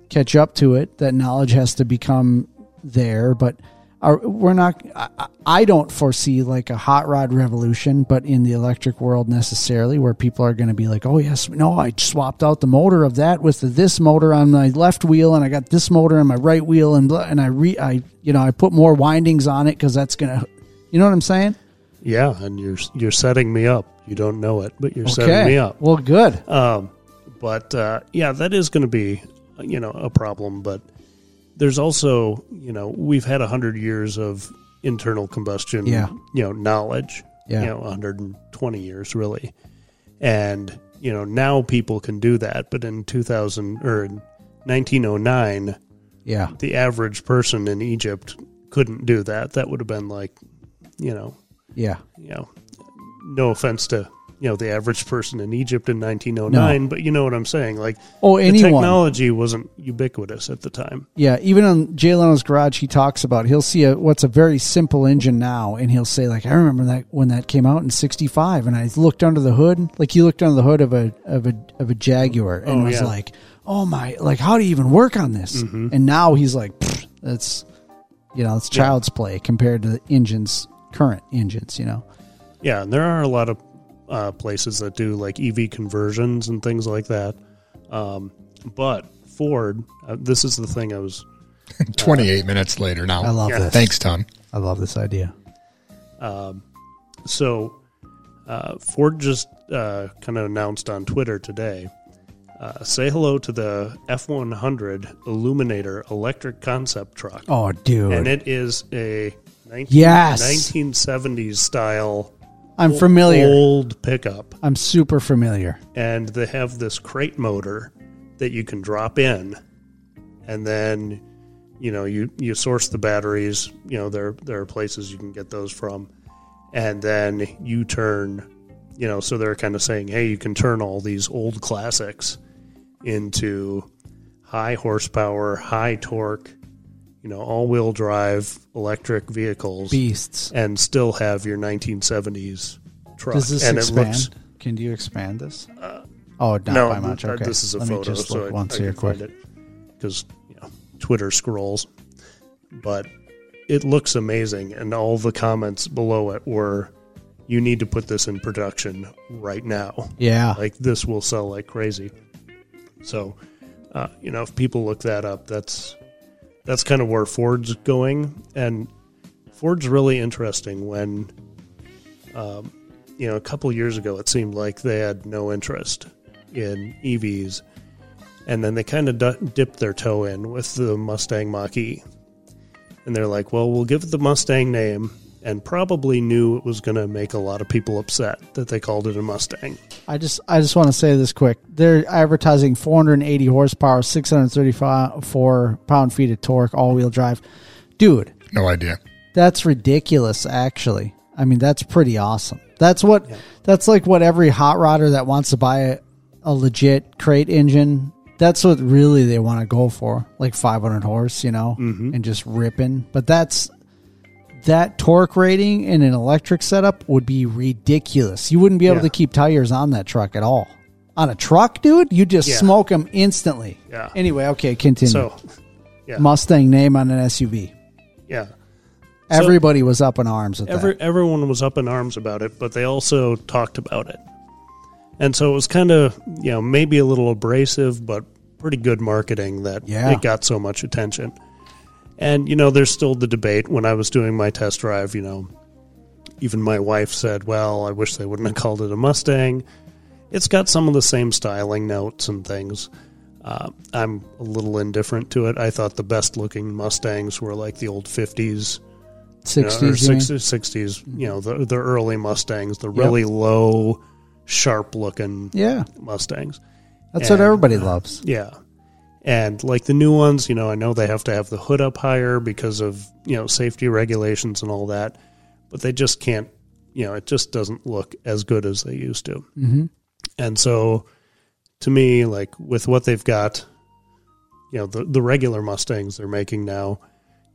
catch up to it. That knowledge has to become there, but are, we're not. I, I- don't foresee like a hot rod revolution, but in the electric world necessarily, where people are going to be like, "Oh yes, no, I swapped out the motor of that with the, this motor on my left wheel, and I got this motor on my right wheel, and blah, and I re, I you know, I put more windings on it because that's gonna, you know what I'm saying? Yeah, and you're you're setting me up. You don't know it, but you're setting me up. Well, good. Um, but uh, yeah, that is going to be you know a problem. But there's also you know we've had a hundred years of internal combustion. Yeah. You know knowledge. Yeah. You know 120 years really, and you know now people can do that. But in 2000 or in 1909, Yeah. the average person in Egypt couldn't do that. That would have been like, you know, Yeah. you know, no offense to you know the average person in Egypt in 1909, but you know what I'm saying. Like, Oh, the anyone. technology wasn't ubiquitous at the time. Yeah, even on Jay Leno's Garage, he talks about he'll see a what's a very simple engine now, and he'll say like, "I remember that when that came out in '65, and I looked under the hood, like he looked under the hood of a of a of a Jaguar, and Oh, was yeah. like, oh my, like how do you even work on this? Mhm. And now he's like, "Pfft, that's you know, it's Yeah. child's play compared to the engines, current engines, you know. Yeah, and there are a lot of uh, places that do like EV conversions and things like that. Um, but Ford, uh, this is the thing I was 28 minutes later now. I love Yeah. this. Thanks, Tom. I love this idea. Um, so uh, Ford just uh, kind of announced on Twitter today. Uh, say hello to the F one hundred Eluminator electric concept truck, Oh, dude, and it is a 19, Yes. 1970s style. I'm familiar. Old pickup, I'm super familiar. and they have this crate motor that you can drop in, and then you know you you source the batteries. You know there there are places you can get those from, and then you turn. You know, so they're kind of saying, hey, you can turn all these old classics into high horsepower, high torque, you know, all wheel drive electric vehicles Beasts. and still have your 1970s truck. Does this and expand? it looks Can you expand this? oh, not no, by much. uh, Okay, this is a Let photo, me just look I, once I here, quick. because you know Twitter scrolls, but it looks amazing, and all the comments below it were, "You need to put this in production right now. Yeah, Like this will sell like crazy." So, uh, you know, if people look that up, that's that's kind of where Ford's going, and Ford's really interesting when. Um, you know, a couple years ago, it seemed like they had no interest in EVs, and then they kind of d- dipped their toe in with the Mustang Mach E, and they're like, "Well, we'll give it the Mustang name," and probably knew it was going to make a lot of people upset that they called it a Mustang. I just I just want to say this quick. They're advertising 480 horsepower, 634 pound feet of torque, all wheel drive. Dude, No idea. that's ridiculous. Actually, I mean that's pretty awesome. That's what that's like what every hot rodder that wants to buy a, a legit crate engine. That's what really they want to go for, like 500 horse, you know, mm-hmm. and just ripping. But that's that torque rating in an electric setup would be ridiculous. You wouldn't be able Yeah. to keep tires on that truck at all. On a truck, dude, you just Yeah. smoke them instantly. Yeah. Anyway, okay, continue. So, yeah, Mustang name on an SUV. yeah. Everybody was up in arms with Every, that. everyone was up in arms about it, but they also talked about it. And so it was kind of, you know, maybe a little abrasive, but pretty good marketing that Yeah. it got so much attention. And, you know, there's still the debate. When I was doing my test drive, you know, even my wife said, well, I wish they wouldn't have called it a Mustang. It's got some of the same styling notes and things. Uh, I'm a little indifferent to it. I thought the best looking Mustangs were like the old 50s you know, or 60s, you 60s, 60s, you know, the, the early Mustangs, the really low, sharp looking Yeah, Mustangs. that's what And, everybody uh, loves. Yeah. And like the new ones, you know, I know they have to have the hood up higher because of, you know, safety regulations and all that, but they just can't, you know, it just doesn't look as good as they used to. hmm And so to me, like with what they've got, you know, the, the regular Mustangs they're making now,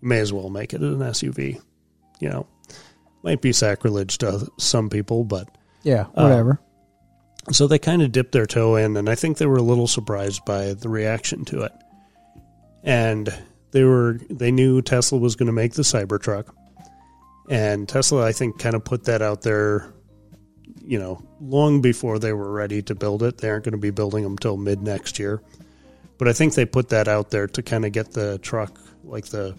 you may as well make it an SUV. You know, might be sacrilege to some people, but Yeah, Uh, whatever. So they kind of dipped their toe in, and I think they were a little surprised by the reaction to it. And they were they knew Tesla was going to make the Cybertruck, and Tesla I think kind of put that out there, you know, long before they were ready to build it. They aren't going to be building them till mid next year, but I think they put that out there to kind of get the truck like the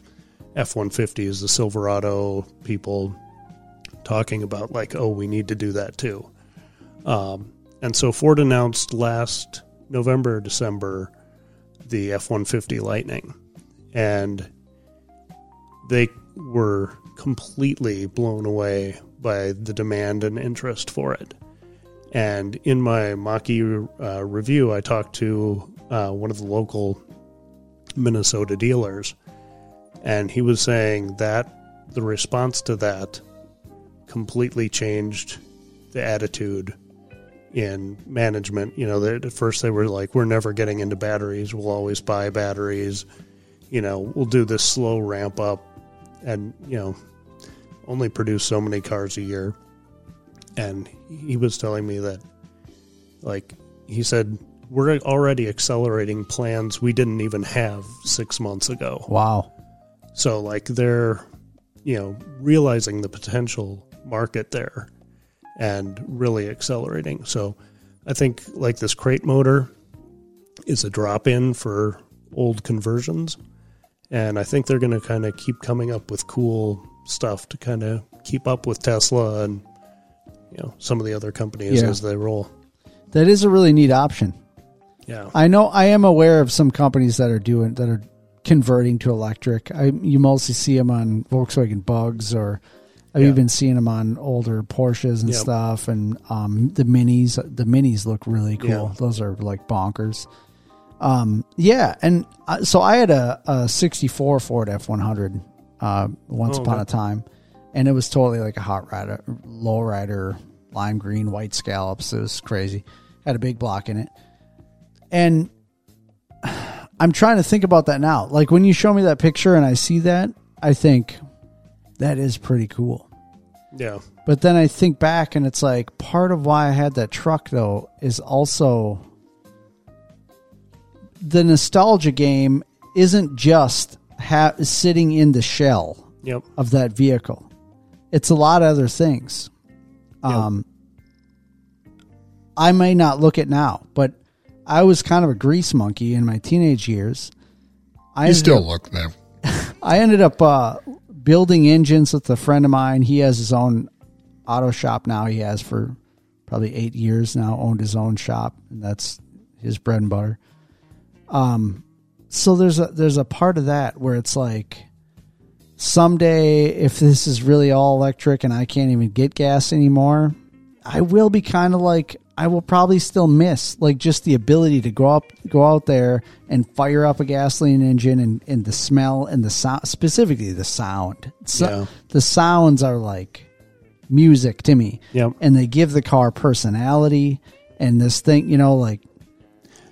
F one fifty is the Silverado people talking about like, oh, we need to do that too. Um, and so Ford announced last November, December, the F 150 Lightning. And they were completely blown away by the demand and interest for it. And in my Maki uh, review, I talked to uh, one of the local Minnesota dealers, and he was saying that the response to that completely changed the attitude in management. You know, they, at first they were like, "We're never getting into batteries. We'll always buy batteries. You know, we'll do this slow ramp up, and you know, only produce so many cars a year." And he was telling me that, like, he said, "We're already accelerating plans we didn't even have six months ago." Wow. So like they're, you know, realizing the potential market there and really accelerating. So I think like this crate motor is a drop in for old conversions. And I think they're going to kind of keep coming up with cool stuff to kind of keep up with Tesla and, you know, some of the other companies Yeah. as they roll. That is a really neat option. Yeah. I know I am aware of some companies that are doing that are converting to electric. I you mostly see them on Volkswagen Bugs or I've Yeah. even seen them on older Porsches and Yep. stuff and um, the minis the minis look really cool. Yeah. Those are like bonkers. Um yeah, and I, so I had a, a 64 Ford F100 uh, once Oh, upon okay. a time and it was totally like a hot rider, low rider, lime green, white scallops. It was crazy. Had a big block in it. And I'm trying to think about that now. Like when you show me that picture and I see that, I think that is pretty cool. Yeah. But then I think back and it's like part of why I had that truck though is also the nostalgia game isn't just ha- sitting in the shell Yep. of that vehicle. It's a lot of other things. Yep. Um, I may not look it now, but I was kind of a grease monkey in my teenage years. I You still up- look there. I ended up uh, building engines with a friend of mine. He has his own auto shop now. He has for probably eight years now. Owned his own shop, and that's his bread and butter. Um, so there's a there's a part of that where it's like someday if this is really all electric and I can't even get gas anymore, I will be kind of like I will probably still miss like just the ability to go up go out there and fire up a gasoline engine and, and the smell and the sound specifically the sound. So, Yeah. The sounds are like music to me. Yep. And they give the car personality and this thing, you know, like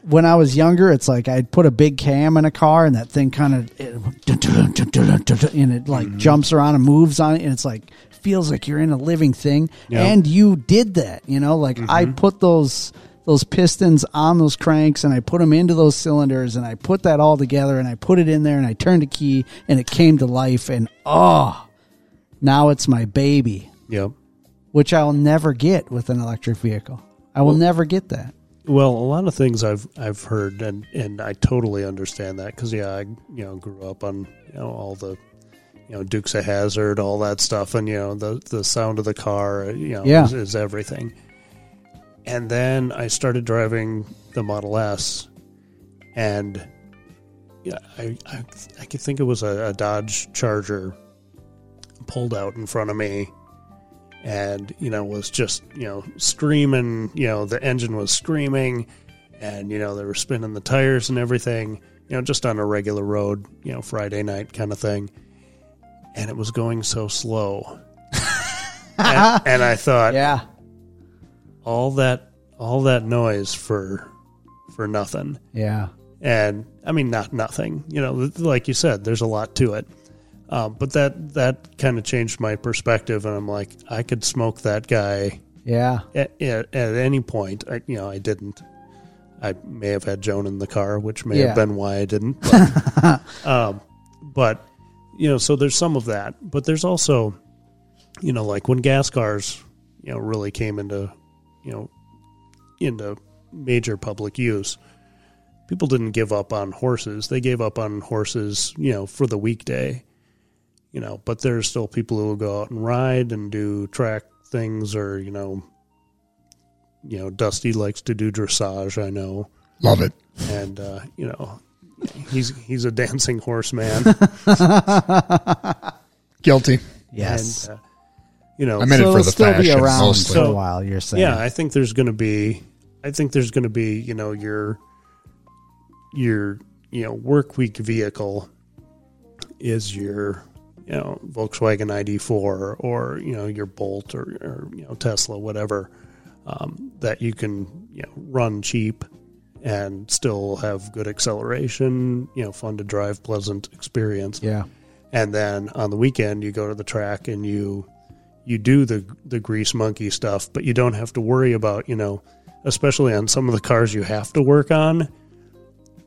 when I was younger, it's like I'd put a big cam in a car and that thing kind of and it like Mm-hmm. jumps around and moves on it and it's like feels like you're in a living thing Yeah. and you did that, you know, like I mm-hmm. put those those pistons on those cranks and I put them into those cylinders and I put that all together and I put it in there and I turned a key and it came to life and oh, now it's my baby, Yep. which I'll never get with an electric vehicle. I will never get that. Well, a lot of things I've I've heard and and I totally understand that because yeah, I you know grew up on you know all the you know Dukes of Hazzard, all that stuff, and you know the the sound of the car, you know, Yeah. is, is everything. And then I started driving the Model S, and yeah, I I, I could think it was a, a Dodge Charger pulled out in front of me and you know was just you know screaming you know the engine was screaming and you know they were spinning the tires and everything you know just on a regular road you know friday night kind of thing and it was going so slow and, and i thought Yeah. all that all that noise for for nothing Yeah. and I mean not nothing. You know, like you said, there's a lot to it. Um, but that that kind of changed my perspective, and I'm like, I could smoke that guy Yeah. at, at, at any point. I, you know, I didn't. I may have had Joan in the car, which may Yeah. have been why I didn't. But, um, but you know, so there's some of that, but there's also, you know, like when gas cars, you know, really came into, you know, into major public use. People didn't give up on horses. They gave up on horses, you know, for the weekday. You know, but there's still people who will go out and ride and do track things or, you know, you know, Dusty likes to do dressage, I know. Love it. And uh, you know, he's he's a dancing horse man. Guilty. Yes. And, uh, you know, I'm in it so for it'll the still be fashion around mostly. for a So, while. You're saying, yeah, I think there's going to be, I think there's going to be, you know, your, your, you know, work week vehicle is your, you know, Volkswagen ID4 or, you know, your Bolt or, or you know, Tesla, whatever. um, that you can you know, run cheap and still have good acceleration. You know, fun to drive, pleasant experience. Yeah. And then on the weekend, you go to the track and you you do the the grease monkey stuff, but you don't have to worry about you know, especially on some of the cars you have to work on.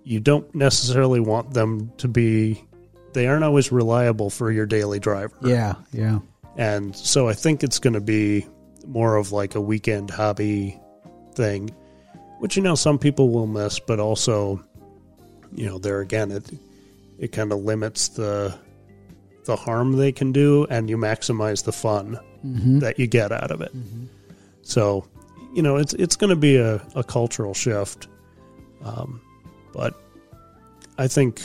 You don't necessarily want them to be. They aren't always reliable for your daily driver. Yeah. Yeah. And so I think it's going to be more of like a weekend hobby thing, which you know some people will miss, but also, you know, there again it it kind of limits the the harm they can do, and you maximize the fun Mhm. that you get out of it. So, you know, it's it's going to be a, a cultural shift, um, but I think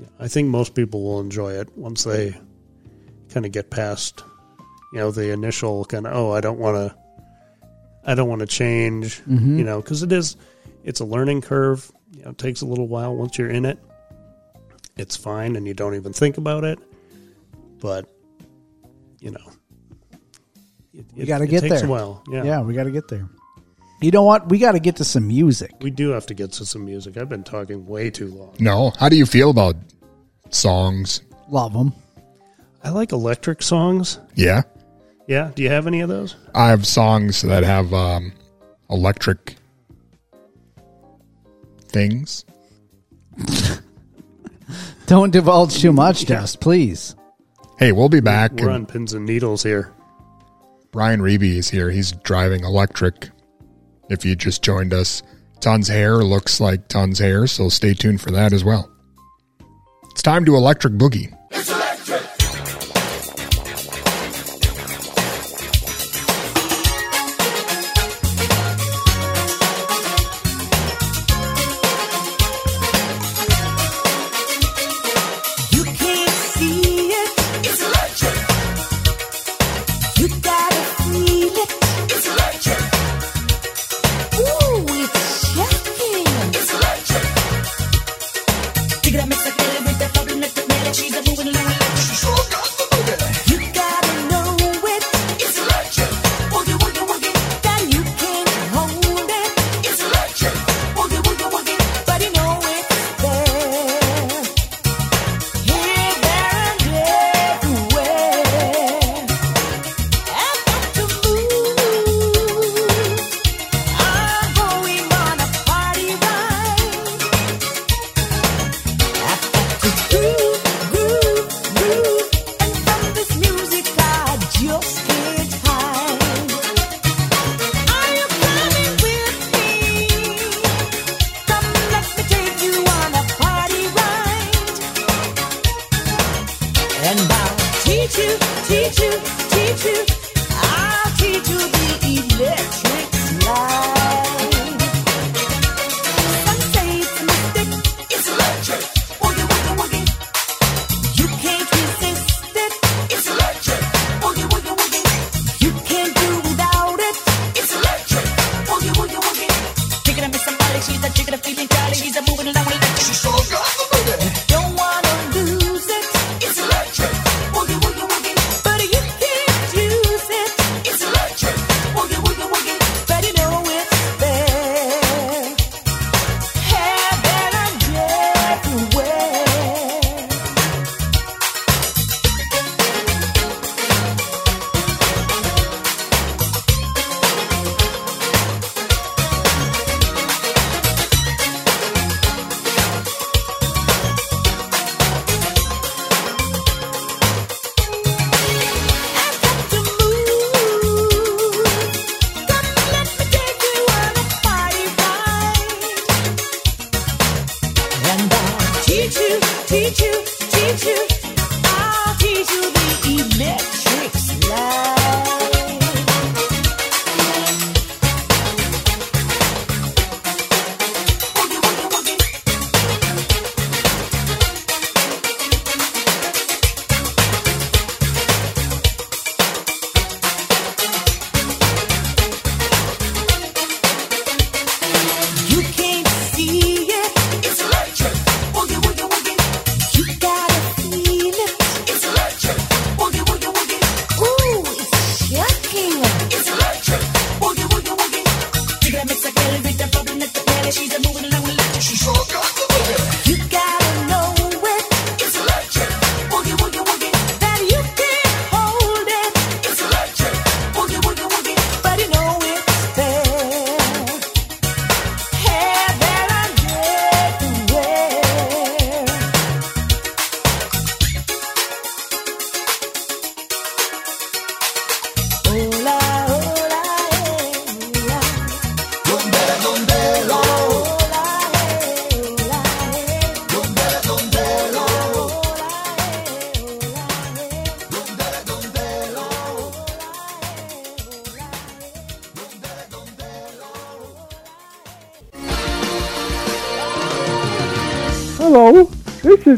yeah, I think most people will enjoy it once they kind of get past, you know, the initial kind of oh, I don't want to, I don't want to change, Mhm. you know, because it is, it's a learning curve. You know, it takes a little while once you're in it. It's fine, and you don't even think about it. But you know, it, We got to get takes there. Well, yeah. Yeah, we got to get there. You know what? We got to get to some music. We do have to get to some music. I've been talking way too long. No. How do you feel about songs? Love them. I like electric songs. Yeah. Yeah. Do you have any of those? I have songs that have um, electric things. Don't divulge too much, Dust, please. Hey, we'll be back. We're on pins and needles here. Brian Riebe is here. He's driving electric. If you just joined us, Ton's hair looks like Ton's hair, so stay tuned for that as well. It's time to electric boogie.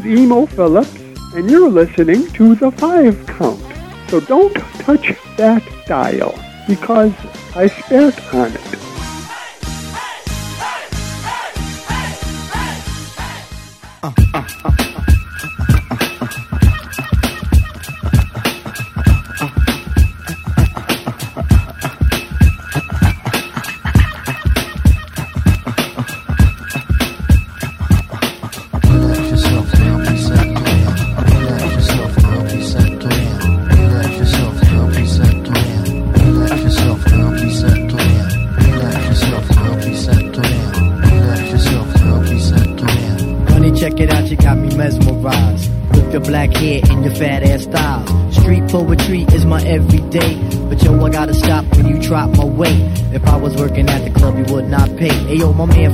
is Emo Phillips, and you're listening to The Five Count. So don't touch that dial because I spent on it.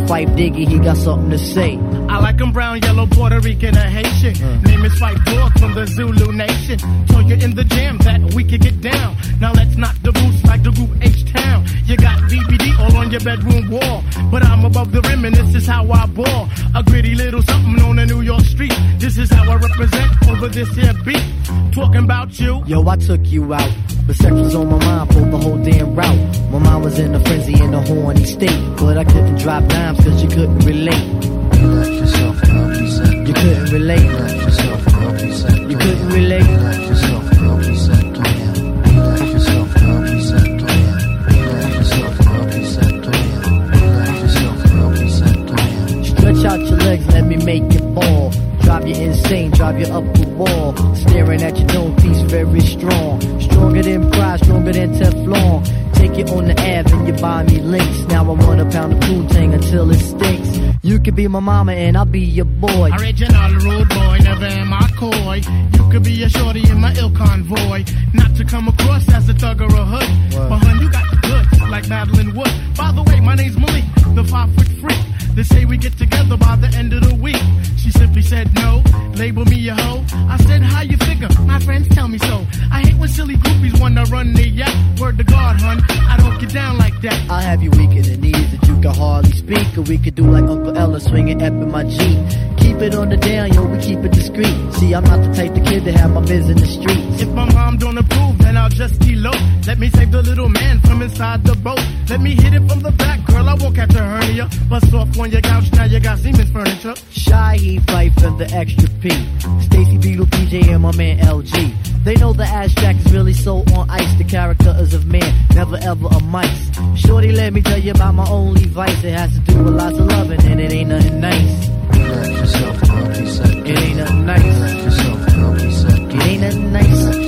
Pipe Diggy, he got something to say. I like him brown, yellow, Puerto Rican, and Haitian. Mm. Name is Fight Boy from the Zulu Nation. Told you in the jam that we could get down. Now let's knock the boots like the group H-Town. You got DVD all on your bedroom wall. But I'm above the rim and this is how I ball. A gritty little something on the New York street. This is how I represent over this here beat. Talking about you. Yo, I took you out. But sex was on my mind for the whole damn route mind was in a frenzy in a horny state. But I couldn't drop dimes cause you couldn't relate. You left yourself, you couldn't relate. You couldn't relate. mama and I'll be your boy. Original couch, now you got Siemens furniture. Shy, he fight for the extra P. Stacy Beetle, PJ, and my man LG. They know the abstract is really so on ice. The character is of man, never ever a mice. Shorty, let me tell you about my only vice. It has to do with lots of loving, and it ain't nothing nice. It ain't nothing nice. It ain't nothing nice.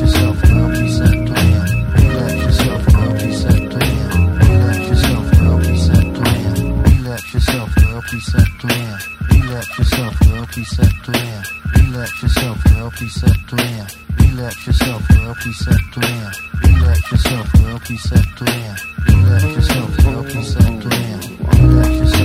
Relax yourself, girl, please settle in. Relax yourself, girl, please settle in. Relax yourself, girl, please settle in. Relax yourself, girl, please settle in. Relax yourself, girl, please settle in. Relax yourself.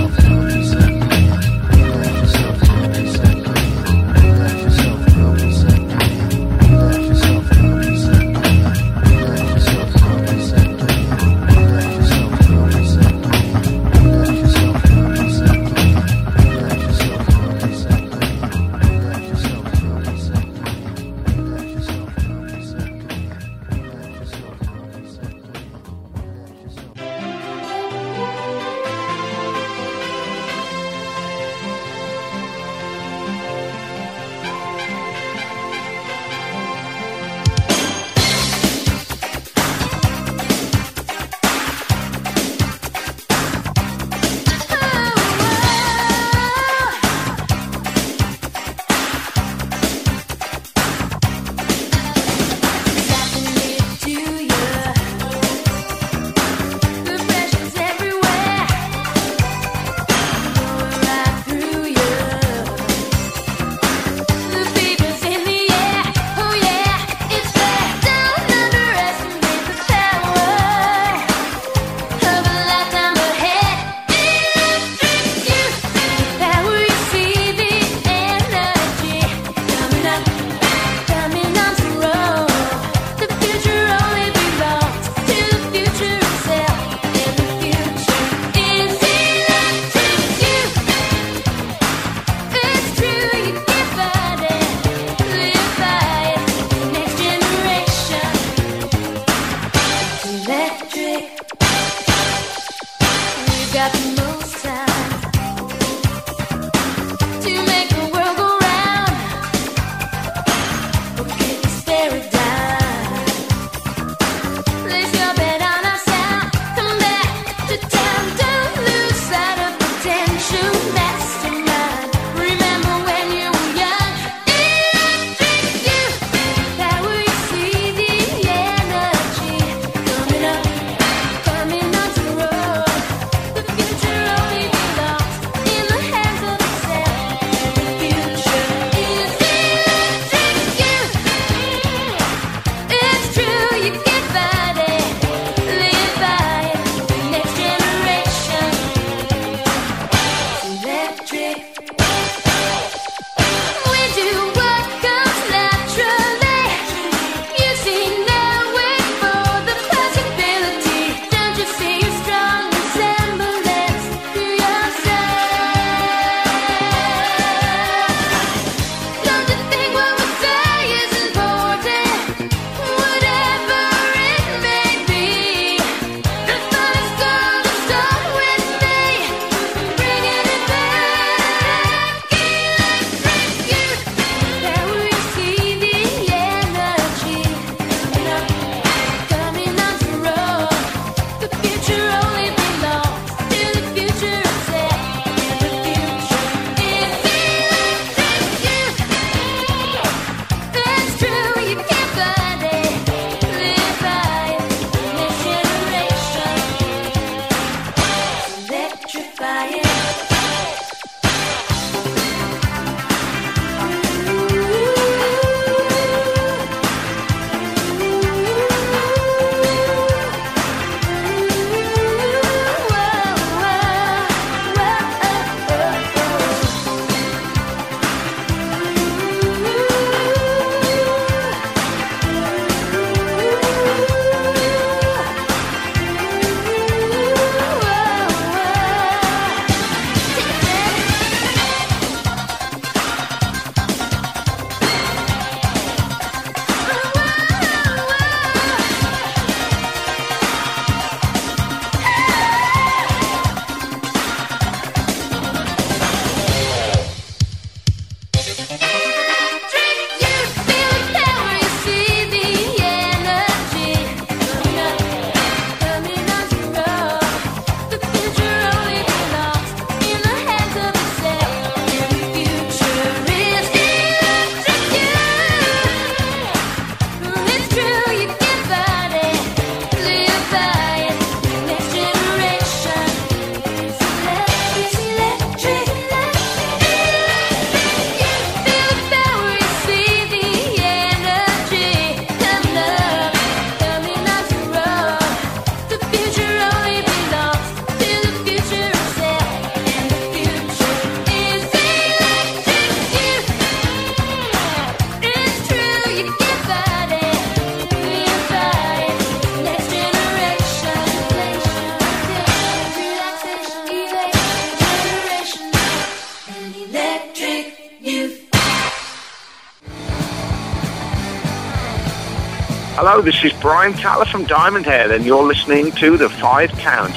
This is Brian Taller from Diamond Head, and you're listening to The Five Count.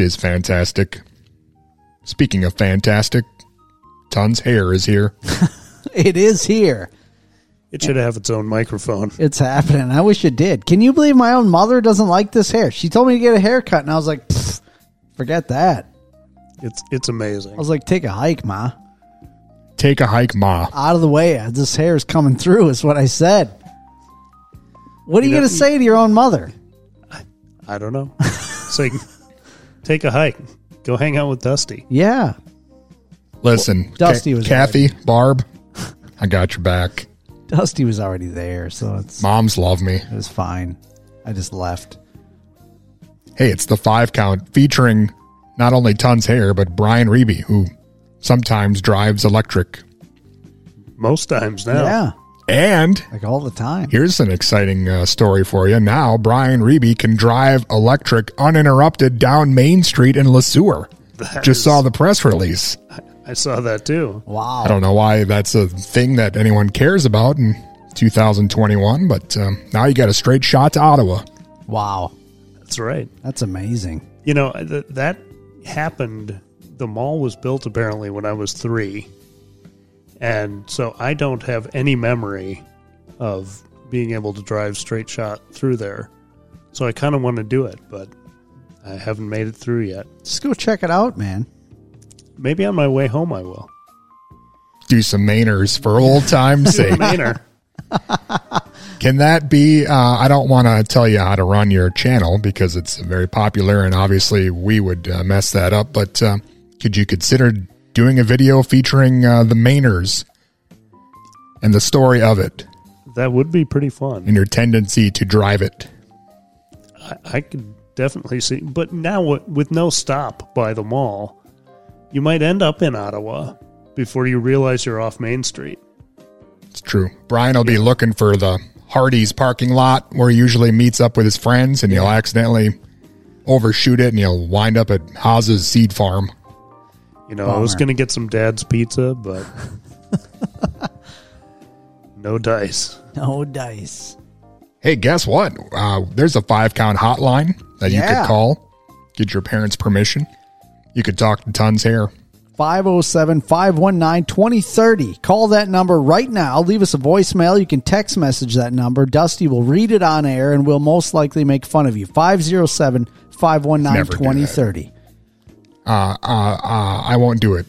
It is fantastic. Speaking of fantastic, Tons Hair is here. It is here. It should have its own microphone. It's happening. I wish it did. Can you believe my own mother doesn't like this hair? She told me to get a haircut, and I was like, forget that. It's it's amazing. I was like, take a hike, ma. Take a hike, Ma. Out of the way. This hair is coming through, is what I said. What are you, You know- going to say to your own mother? I don't know. Say, take a hike. Go hang out with Dusty. Yeah. Listen, Dusty Ca- was Kathy, Barb, I got your back. Dusty was already there, so it's Moms love me. it was fine. I just left. Hey, it's the five count featuring not only Tons Hair, but Brian Reeby, who sometimes drives electric. Most times now. Yeah. And Like all the time. here's an exciting uh, story for you. Now, Brian Reeby can drive electric uninterrupted down Main Street in Le Sueur. That Just is- saw the press release. I saw that too. Wow. I don't know why that's a thing that anyone cares about in 2021, but um, now you got a straight shot to Ottawa. Wow. That's right. That's amazing. You know, th- that happened. The mall was built apparently when I was three. And so I don't have any memory of being able to drive straight shot through there. So I kind of want to do it, but I haven't made it through yet. Just go check it out, man. Maybe on my way home I will. Do some Mainers for old time's sake. Mainer. Can that be? Uh, I don't want to tell you how to run your channel because it's very popular, and obviously we would uh, mess that up. But uh, could you consider doing a video featuring uh, the Mainers and the story of it That would be pretty fun. and your tendency to drive it? I, I could definitely see. But now, with- with no stop by the mall, you might end up in Ottawa before you realize you're off Main Street. It's true. Brian will be looking for the Hardy's parking lot where he usually meets up with his friends, and he'll accidentally overshoot it, and he'll wind up at Haas's seed farm. You know, I was Bummer. going to get some dad's pizza, but no dice. No dice. Hey, guess what? Uh, there's a five count hotline that you Yeah. could call, get your parents' permission. You could talk to Tons Hair. 507 519 2030. Call that number right now. Leave us a voicemail. You can text message that number. Dusty will read it on air and we'll most likely make fun of you. 507 519 Never do that. 2030. Uh, uh, uh, I won't do it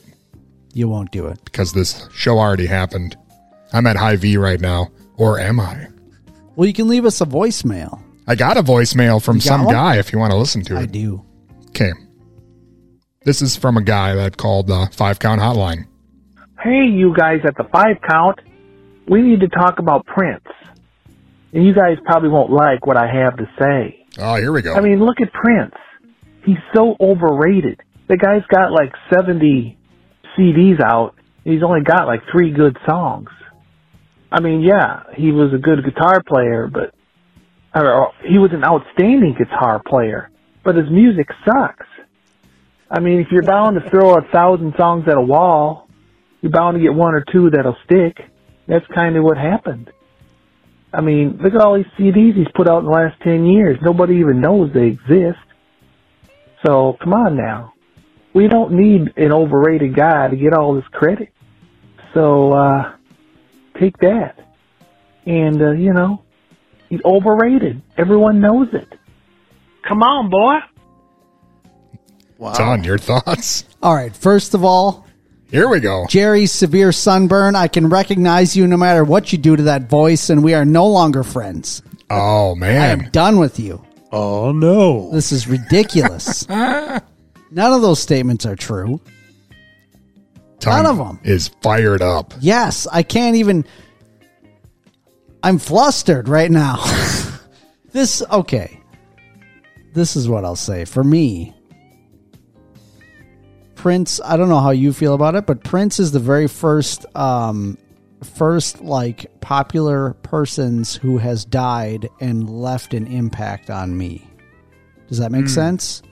You won't do it. because this show already happened. I'm at high V right now, or am I? Well, you can leave us a voicemail. I got a voicemail from You got some one? guy if you want to listen to it. I do. Okay. This is from a guy that called the five count hotline. Hey, you guys at the five count, we need to talk about Prince. And you guys probably won't like what I have to say. Oh, here we go. I mean, look at Prince. He's so overrated. The guy's got like 70 CDs out. And he's only got like three good songs. I mean, yeah, he was a good guitar player, but or he was an outstanding guitar player, but his music sucks. I mean, if you're bound to throw a thousand songs at a wall, you're bound to get one or two that'll stick. That's kind of what happened. I mean, look at all these CDs he's put out in the last 10 years. Nobody even knows they exist. So, come on now. We don't need an overrated guy to get all this credit. So, uh, take that. And, uh, you know, he's overrated. Everyone knows it. Come on, boy. Ton, your thoughts? All right. First of all, Here we go. Jerry's severe sunburn. I can recognize you no matter what you do to that voice, and we are no longer friends. Oh, man, I am done with you. Oh, no. This is ridiculous. None of those statements are true. None of them. is fired up. Yes, I can't even. I'm flustered right now. this, okay. This is what I'll say. For me, Prince, I don't know how you feel about it, but Prince is the very first, um, first like popular persons who has died and left an impact on me. Does that make Hmm. sense?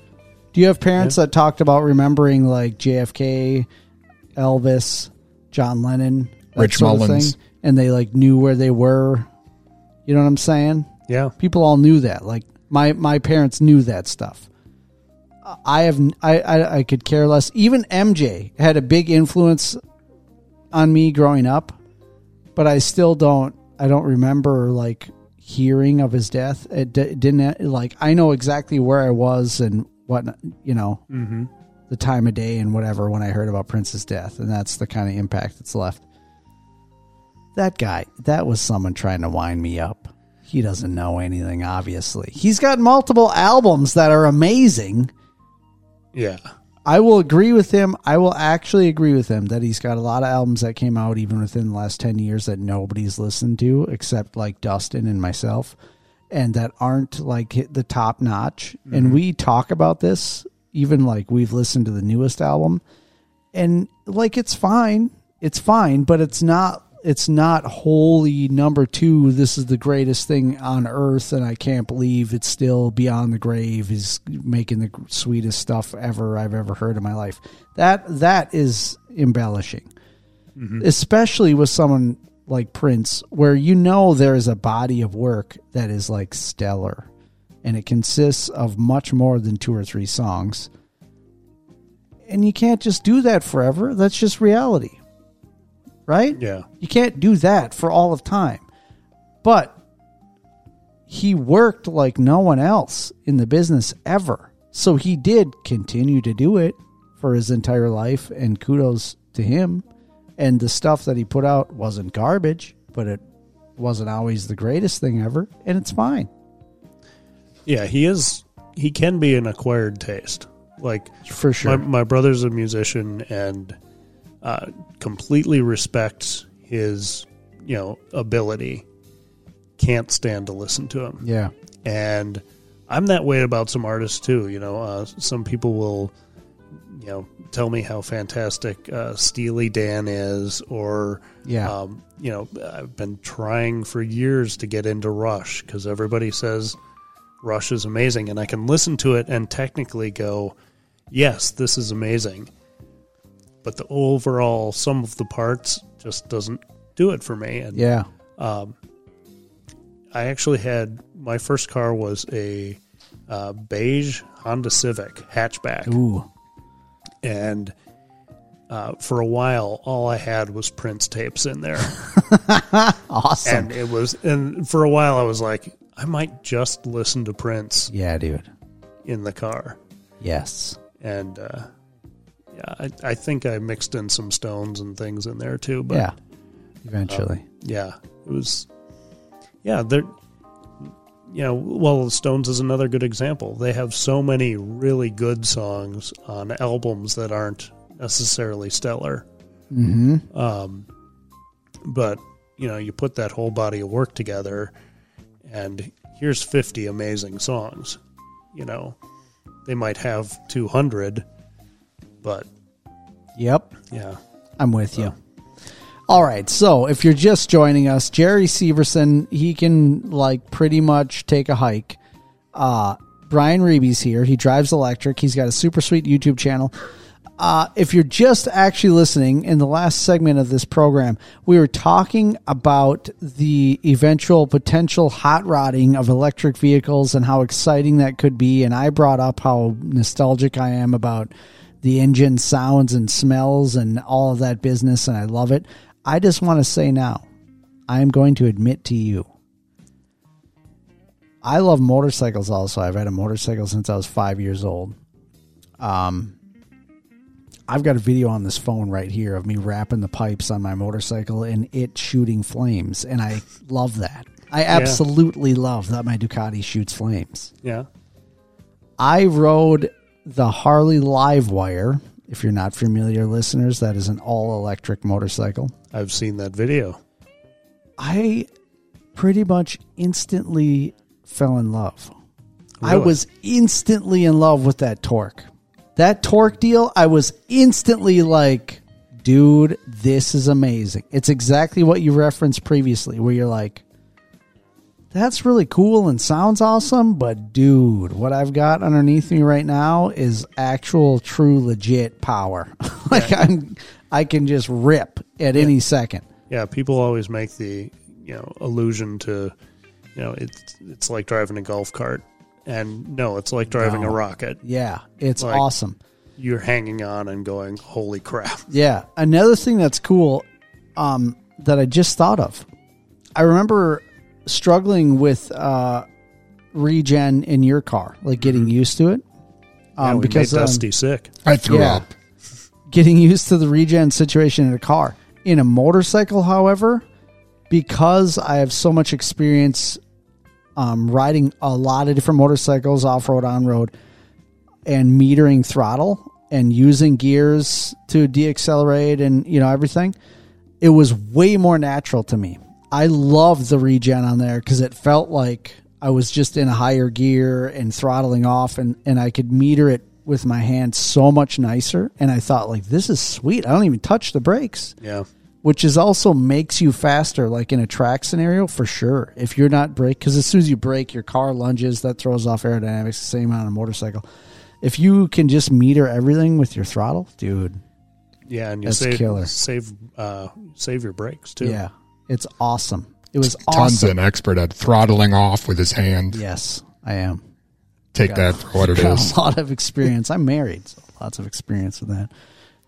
Do you have parents that talked about remembering like JFK, Elvis, John Lennon, Rich Mullins. and they like knew where they were? You know what I'm saying? Yeah. People all knew that. Like my my parents knew that stuff. I have I, I I could care less. Even MJ had a big influence on me growing up, but I still don't I don't remember like hearing of his death. It, d- didn't like I know exactly where I was and what you know Mm-hmm. the time of day and whatever when I heard about Prince's death, and that's the kind of impact that's left. That guy, that was someone trying to wind me up. He doesn't know anything, obviously. He's got multiple albums that are amazing. Yeah. I will agree with him. I will actually agree with him that he's got a lot of albums that came out even within the last 10 years that nobody's listened to except like Dustin and myself and that aren't like hit the top notch. And mm-hmm. we talk about this even like we've listened to the newest album and like it's fine. It's fine, but it's not it's not wholly number 2 this is the greatest thing on earth and I can't believe it's still beyond the grave is making the sweetest stuff ever I've ever heard in my life. That that is embellishing. Mm-hmm. Especially with someone like Prince where you know there is a body of work that is like stellar and it consists of much more than two or three songs. And you can't just do that forever. That's just reality. Right? Yeah. You can't do that for all of time. But he worked like no one else in the business ever. So he did continue to do it for his entire life, and kudos to him. And the stuff that he put out wasn't garbage, but it wasn't always the greatest thing ever, and it's fine. Yeah, he is. He can be an acquired taste. Like For sure. my, my brother's a musician and uh, completely respects his, you know, ability. Can't stand to listen to him. Yeah. and I'm that way about some artists too. You know, uh, some people will you know, tell me how fantastic uh, Steely Dan is, or Yeah. um, you know, I've been trying for years to get into Rush because everybody says Rush is amazing, and I can listen to it and technically go, yes, this is amazing. But the overall sum of the parts just doesn't do it for me. And Yeah. um, I actually had my first car was a uh, beige Honda Civic hatchback, Ooh. And uh, for a while, all I had was Prince tapes in there. Awesome. And it was, and for a while, I was like, I might just listen to Prince yeah, dude. in the car. Yes. And uh, yeah, I, I think I mixed in some Stones and things in there too. But yeah. Eventually. um, yeah, it was. Yeah, they're. You know, well, the Stones is another good example. They have so many really good songs on albums that aren't necessarily stellar. hmm Um, but you know, you put that whole body of work together, and here's 50 amazing songs. You know, they might have 200, but Yep. yeah, I'm with you. All right, so if you're just joining us, Jerry Severson, he can like pretty much take a hike. Uh, Brian Reeby's here. He drives electric. He's got a super sweet YouTube channel. Uh, if you're just actually listening, in the last segment of this program, we were talking about the eventual potential hot rodding of electric vehicles and how exciting that could be. And I brought up how nostalgic I am about the engine sounds and smells and all of that business, and I love it. I just want to say now, I am going to admit to you, I love motorcycles also. I've had a motorcycle since I was five years old. Um, I've got a video on this phone right here of me wrapping the pipes on my motorcycle and it shooting flames, and I love that. I absolutely love that my Ducati shoots flames. yeah, I rode the Harley Livewire. If you're not familiar, listeners, that is an all electric motorcycle. I've seen that video. I pretty much instantly fell in love. I was instantly in love with that torque. That torque deal, I was instantly like, dude, this is amazing. It's exactly what you referenced previously, where you're like, that's really cool and sounds awesome, but dude, what I've got underneath me right now is actual, true, legit power. like I'm, I can just rip at any second. Yeah, people always make the you know allusion to you know it's it's like driving a golf cart, and no, it's like driving a rocket. Yeah, it's Like, awesome. You're hanging on and going, holy crap! Yeah. Another thing that's cool um, that I just thought of. I remember struggling with uh, regen in your car, like getting used to it. Mm-hmm. Yeah, Um, we because made um, Dusty sick. I threw yeah, up. getting used to the regen situation in a car. In a motorcycle, however, because I have so much experience um, riding a lot of different motorcycles, off road, on road, and metering throttle and using gears to deaccelerate and you know everything, it was way more natural to me. I loved the regen on there because it felt like I was just in a higher gear and throttling off, and and I could meter it with my hand so much nicer. And I thought like this is sweet. I don't even touch the brakes Yeah, which is also makes you faster like in a track scenario for sure if you're not brake because as soon as you brake your car lunges that throws off aerodynamics the same on a motorcycle if you can just meter everything with your throttle dude yeah, and you save killer. save uh, save your brakes too. yeah it's awesome it was Tons awesome an expert at throttling off with his hand. yes i am Take Got- that for what it got is. a lot of experience i'm married so lots of experience with that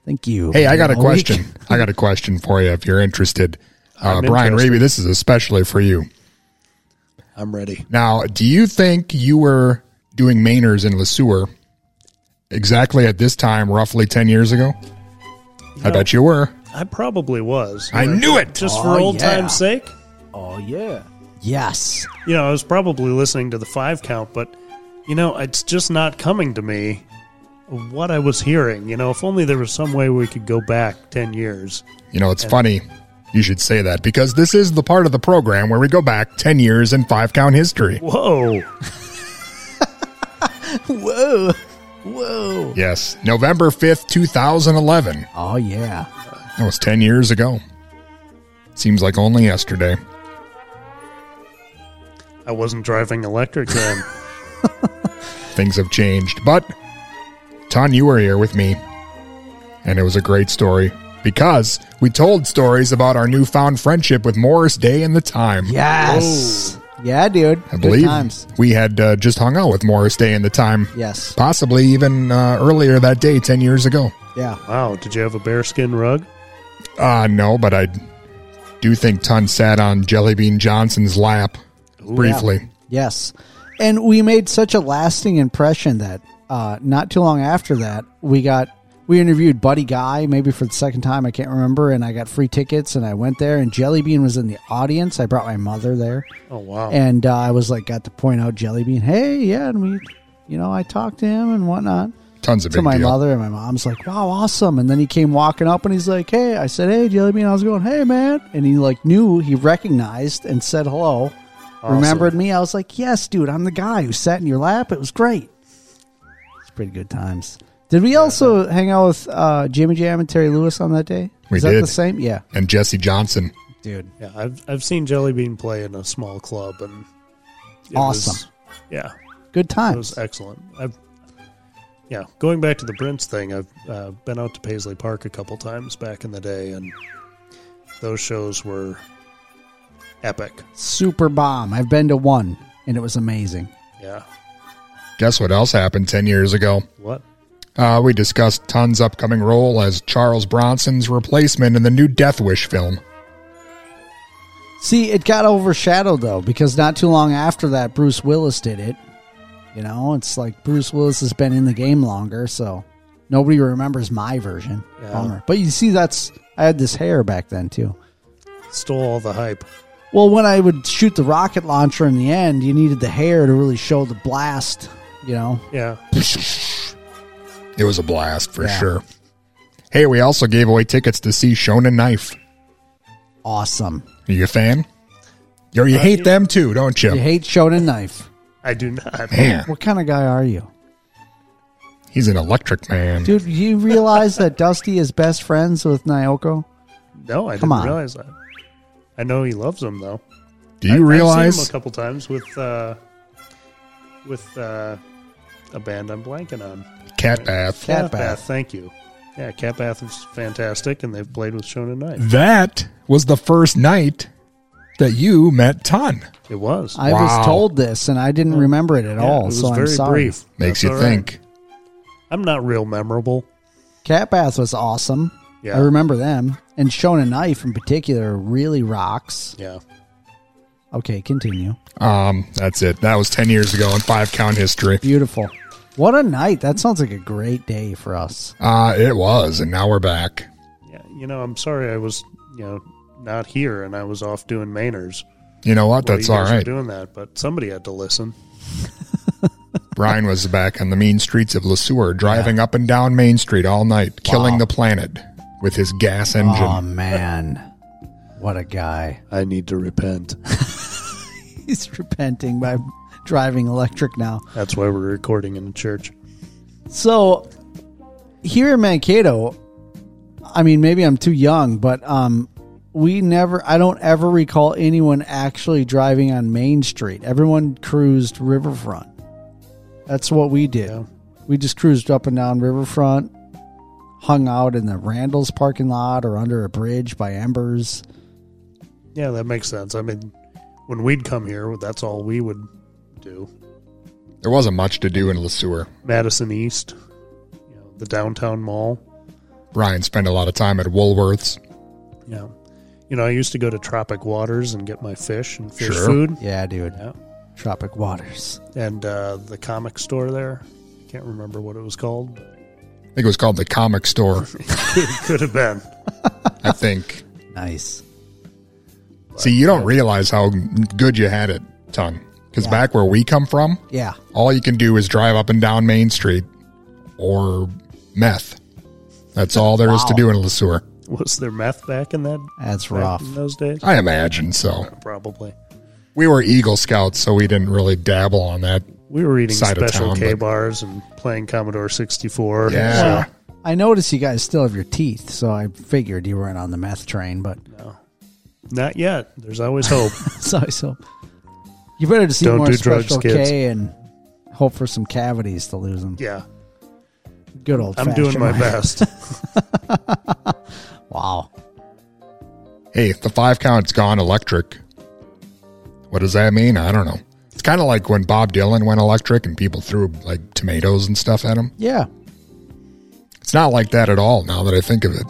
thank you Hey, I got a All week. question. I got a question for you if you're interested. Uh, I'm Brian interested. Raby, this is especially for you. I'm ready. Now, do you think you were doing Mainers in Le Sueur exactly at this time, roughly 10 years ago? I know- bet you were. I probably was. I knew it! Just Oh, for old yeah. time's sake. oh yeah yes You know, I was probably listening to the five count, but you know, it's just not coming to me what I was hearing. You know, if only there was some way we could go back ten years. You know, it's And- funny you should say that because this is the part of the program where we go back 10 years in five count history. Whoa! whoa Whoa. Yes, November 5th, 2011. Oh, yeah. That was 10 years ago. Seems like only yesterday. I wasn't driving electric then. Things have changed. But, Ton, you were here with me. And it was a great story because we told stories about our newfound friendship with Morris Day and the Time. Yes. Yeah, dude. I Good believe times. we had uh, just hung out with Morris Day and the Time. Yes. Possibly even uh, earlier that day, 10 years ago. Yeah. Wow. Did you have a bearskin rug? Uh, no, but I do think Ton sat on Jellybean Johnson's lap briefly. Yes. And we made such a lasting impression that uh, not too long after that, we got we interviewed Buddy Guy maybe for the second time, I can't remember, and I got free tickets and I went there and Jellybean was in the audience. I brought my mother there. Oh wow. And uh, I was like got to point out Jellybean, "Hey, yeah," and we you know, I talked to him and whatnot. Tons of to big my deal. mother and my mom's like, "Wow, awesome!" And then he came walking up and he's like, "Hey," I said, "Hey, Jellybean," I was going, "Hey, man," and he like knew he recognized and said hello, Awesome. remembered me. I was like, "Yes, dude, I'm the guy who sat in your lap. It was great." It's pretty good times. Did we also hang out with uh, Jimmy Jam and Terry Lewis on that day? We Is that did. the same? Yeah, And Jesse Johnson. dude. Yeah, I've I've seen Jellybean play in a small club and Awesome. was- yeah, Good times. it was excellent. I've yeah, going back to the Prince thing, I've uh, been out to Paisley Park a couple times back in the day, and those shows were epic. Super bomb. I've been to one, and it was amazing. Yeah, Guess what else happened 10 years ago? what? Uh, we discussed Ton's upcoming role as Charles Bronson's replacement in the new Death Wish film. See, it got overshadowed though because not too long after that, Bruce Willis did it. You know, it's like Bruce Willis has been in the game longer, so nobody remembers my version. Yeah. Bummer. But you see, that's I had this hair back then too. Stole all the hype. Well, when I would shoot the rocket launcher in the end, you needed the hair to really show the blast. You know, Yeah, It was a blast for Yeah. sure. Hey, we also gave away tickets to see Shonen Knife. awesome. Are you a fan? Or you uh, hate them too, don't you? You hate Shonen Knife. I do not. Man, What kind of guy are you, he's an electric man. dude? You realize that Dusty is best friends with Naoko? No, I Come didn't on. realize that. I know he loves them though. Do you I- I've realize? seen him a couple times with uh, with uh, a band I'm blanking on. Cat Bath. Cat Bath. Thank you. Yeah, Cat Bath is fantastic, and they've played with Shonen Knife. That was the first night that you met Ton. It was. I Wow. was told this, and I didn't remember it at Yeah, all. it was so very I'm sorry. brief. Makes That's you all right. think. I'm not real memorable. Cat Bath was awesome. Yeah. I remember them. And Shonen Knife in particular really rocks. Yeah. Okay, continue. Um, that's it. That was ten years ago in five count history. Beautiful. What a night. That sounds like a great day for us. Uh, it was, and now we're back. Yeah. You know, I'm sorry I was, you know, not here and I was off doing Mainers. You know what? That's you all guys were right. doing that, but somebody had to listen. Brian was back on the mean streets of Le Sueur, driving up and down Main Street all night, killing the planet with his gas engine. Oh, man. What a guy. I need to repent. He's repenting by driving electric now. That's why we're recording in the church. So here in Mankato, I mean, maybe I'm too young, but um, we never, I don't ever recall anyone actually driving on Main Street. Everyone cruised Riverfront. That's what we did. We just cruised up and down Riverfront, hung out in the Randall's parking lot or under a bridge by Embers. Yeah, that makes sense. I mean, when we'd come here, that's all we would do. There wasn't much to do in Le Sueur. Madison East, you know, the downtown mall. Brian spent a lot of time at Woolworths. Yeah. You know, I used to go to Tropic Waters and get my fish and fish Sure. food. Yeah, dude. Yeah. Tropic Waters. And uh, the comic store there. Can't remember what it was called. I think it was called the Comic Store. could, could have been. I think. Nice. See, you don't realize how good you had it, Ton. Because Yeah. back where we come from, Yeah. all you can do is drive up and down Main Street or meth. That's all there is to Wow. do in Le Sueur. Was there meth back in that? That's back rough. in those days. I imagine so. Probably. We were Eagle Scouts, so we didn't really dabble on that We were eating side special town, K but- bars and playing Commodore 64. Yeah. Well, I noticed you guys still have your teeth, so I figured you weren't on the meth train, but No. Not yet. There's always hope. so so you better just eat Don't more do drugs, special kids. K and hope for some cavities to lose them. yeah. Good old. I'm doing my best. wow. Hey, if the five count's gone electric, what does that mean? I don't know. It's kind of like when Bob Dylan went electric and people threw like tomatoes and stuff at him. Yeah. It's not like that at all now that I think of it.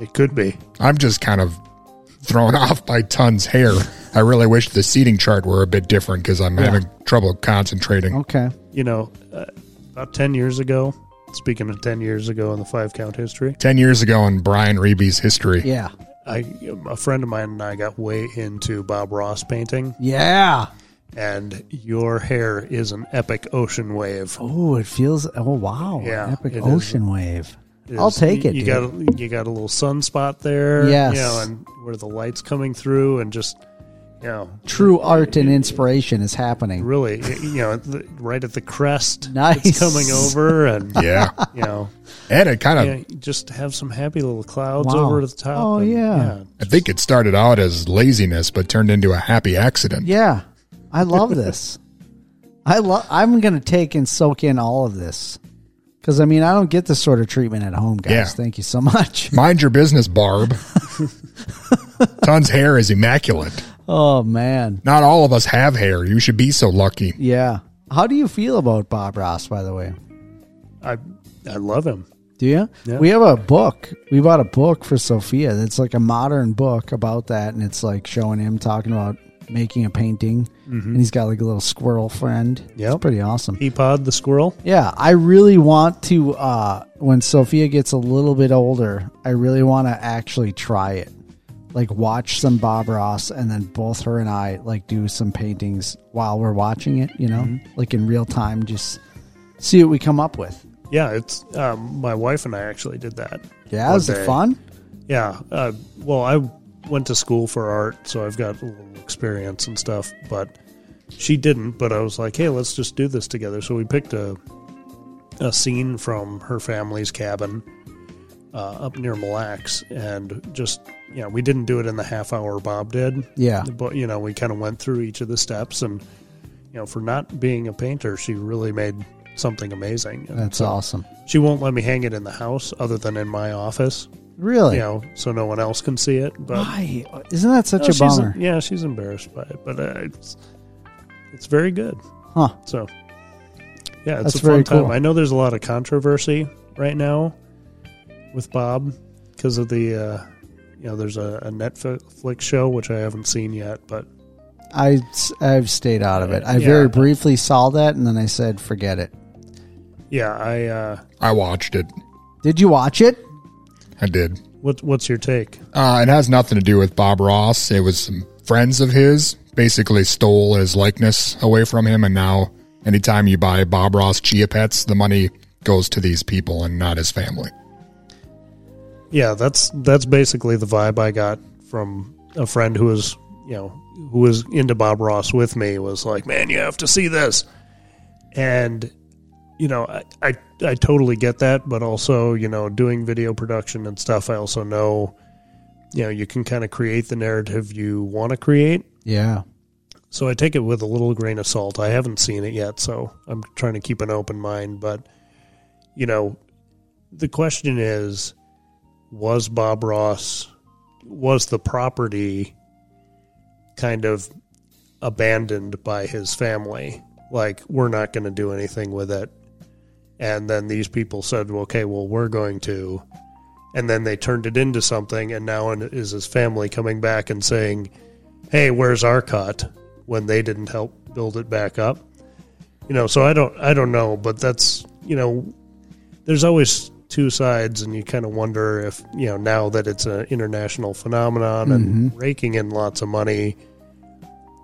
It could be. I'm just kind of thrown off by Ton's hair. I really wish the seating chart were a bit different because I'm Yeah. having trouble concentrating. Okay. You know, uh, about 10 years ago, speaking of 10 years ago in the five count history, 10 years ago in Brian Riebe's history. Yeah. I a friend of mine and I got way into Bob Ross painting. Yeah. And your hair is an epic ocean wave. Oh, it feels. Oh wow. Yeah, Epic it is. ocean wave. It I'll is- take it. You dude. got you got a little sunspot there. Yes. You know, and where the light's coming through, and just you know, True art and inspiration is happening. really, you know, right at the crest, Nice. it's coming over, and Yeah. you know, And it kind of, yeah, just have some happy little clouds Wow. over the top. Oh, and, yeah. I think it started out as laziness, but turned into a happy accident. Yeah, I love this. I love. I'm going to take and soak in all of this because I mean I don't get this sort of treatment at home, guys. Yeah. Thank you so much. Mind your business, Barb. Ton's hair is immaculate. Oh man, Not all of us have hair. You should be so lucky. yeah. How do you feel about Bob Ross, by the way? I I love him. Do you? Yeah. We have a book. We bought a book for Sophia. That's like a modern book about that, and it's like showing him talking about making a painting, Mhm. and he's got like a little squirrel friend. Yeah, it's pretty awesome. Peapod the squirrel. Yeah, I really want to. uh When Sophia gets a little bit older, I really want to actually try it. Like watch some Bob Ross, and then both her and I like do some paintings while we're watching it. You know, like in real time, just see what we come up with. Yeah, it's um, my wife and I actually did that. Yeah, was it fun? Yeah. Uh, well, I went to school for art, so I've got a little experience and stuff. But she didn't. But I was like, hey, let's just do this together. So we picked a a scene from her family's cabin uh, up near Mille Lacs, and just you know, we didn't do it in the half hour Bob did. Yeah. But you know, we kind of went through each of the steps, and you know, for not being a painter, she really made something amazing. And That's so awesome. She won't let me hang it in the house, other than in my office. Really? You know, so no one else can see it. But Why? Isn't that such No, a bummer? yeah, she's embarrassed by it, but uh, it's it's very good. Huh. So yeah, it's That's a fun very time. cool. I know there's a lot of controversy right now with Bob because of the uh, you know there's a, a Netflix show which I haven't seen yet, but I I've stayed out of it. I Yeah. very briefly saw that, and then I said, "Forget it." yeah, I uh, I watched it. Did you watch it? I did. what what's your take? Uh, it has nothing to do with Bob Ross. It was some friends of his basically stole his likeness away from him, and now anytime you buy Bob Ross Chia Pets, the money goes to these people and not his family. Yeah, that's that's basically the vibe I got from a friend who was, you know, who was into Bob Ross with me was like, "Man, you have to see this." And you know, I I, I totally get that, but also, you know, doing video production and stuff, I also know you know, you can kind of create the narrative you want to create. Yeah. So I take it with a little grain of salt. I haven't seen it yet, so I'm trying to keep an open mind, but you know, the question is was Bob Ross was the property kind of abandoned by his family. Like we're not going to do anything with it. And then these people said okay well we're going to. And then they turned it into something and now is his family coming back and saying hey where's our cut when they didn't help build it back up. You know so i don't i don't know but that's you know there's always two sides and you kind of wonder if you know now that it's an international phenomenon and Mhm. raking in lots of money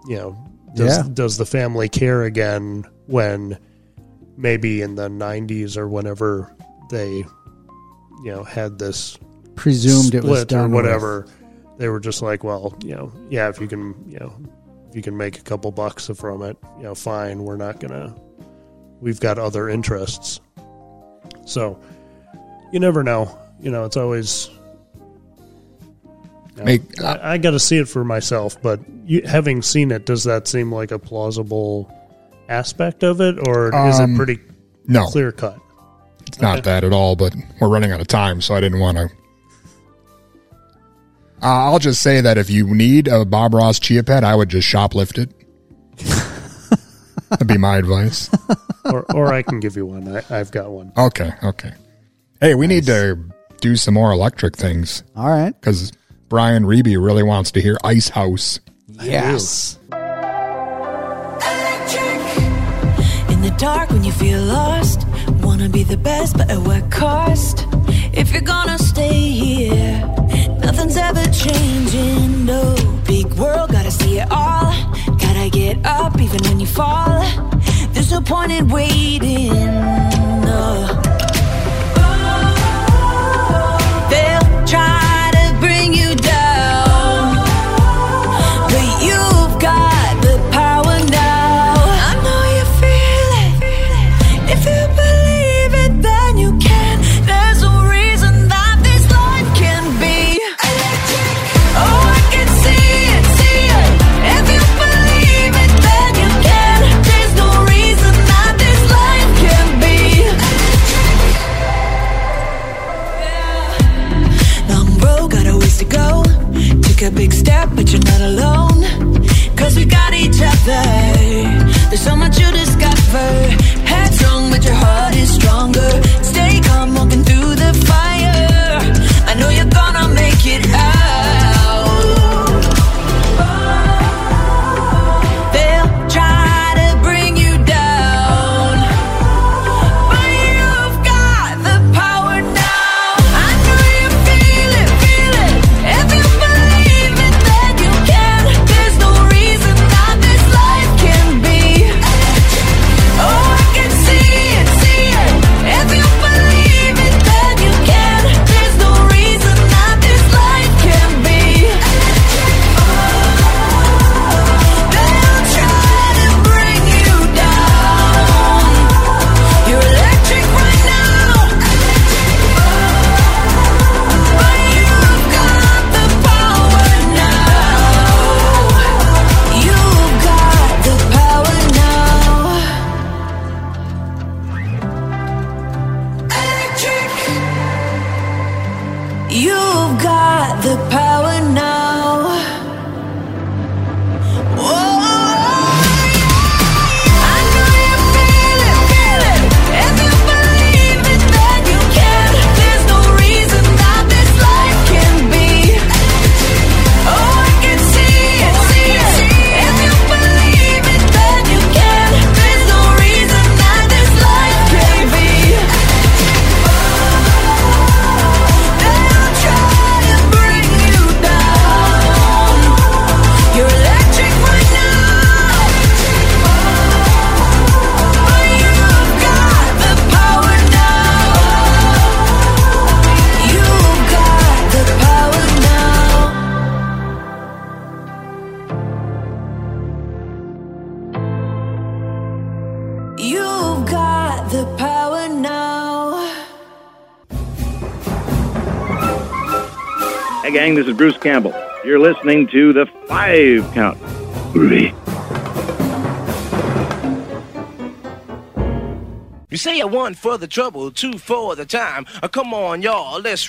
you know does Yeah. does the family care again when maybe in the 90s or whenever they you know had this Presumed it was split done or with. whatever they were just like well you know yeah if you can you know if you can make a couple bucks from it, you know, fine. We're not gonna. We've got other interests, so you never know. You know, it's always. you know, Make- I, I got to see it for myself, but you, having seen it, does that seem like a plausible aspect of it, or is Um, it pretty no. clear cut? It's not that at all, but we're running out of time, so I didn't want to. Uh, I'll just say that if you need a Bob Ross Chia Pet, I would just shoplift it. That'd be my advice. or, or I can give you one. I, I've got one. Okay, okay. Hey, we need to do some more electric things. All right. Because Brian Riebe really wants to hear Ice House. Yes. In the dark when you feel lost, wanna be the best, but at what cost? If you're gonna stay here, nothing's ever changing. No big world, gotta see it all. Gotta get up even when you fall. There's no point in waiting. No. Try There's so much you discover. Headstrong, but your heart is stronger. Bruce Campbell. You're listening to the Five Count. You say a one for the trouble, two for the time. Uh, come on, y'all, let's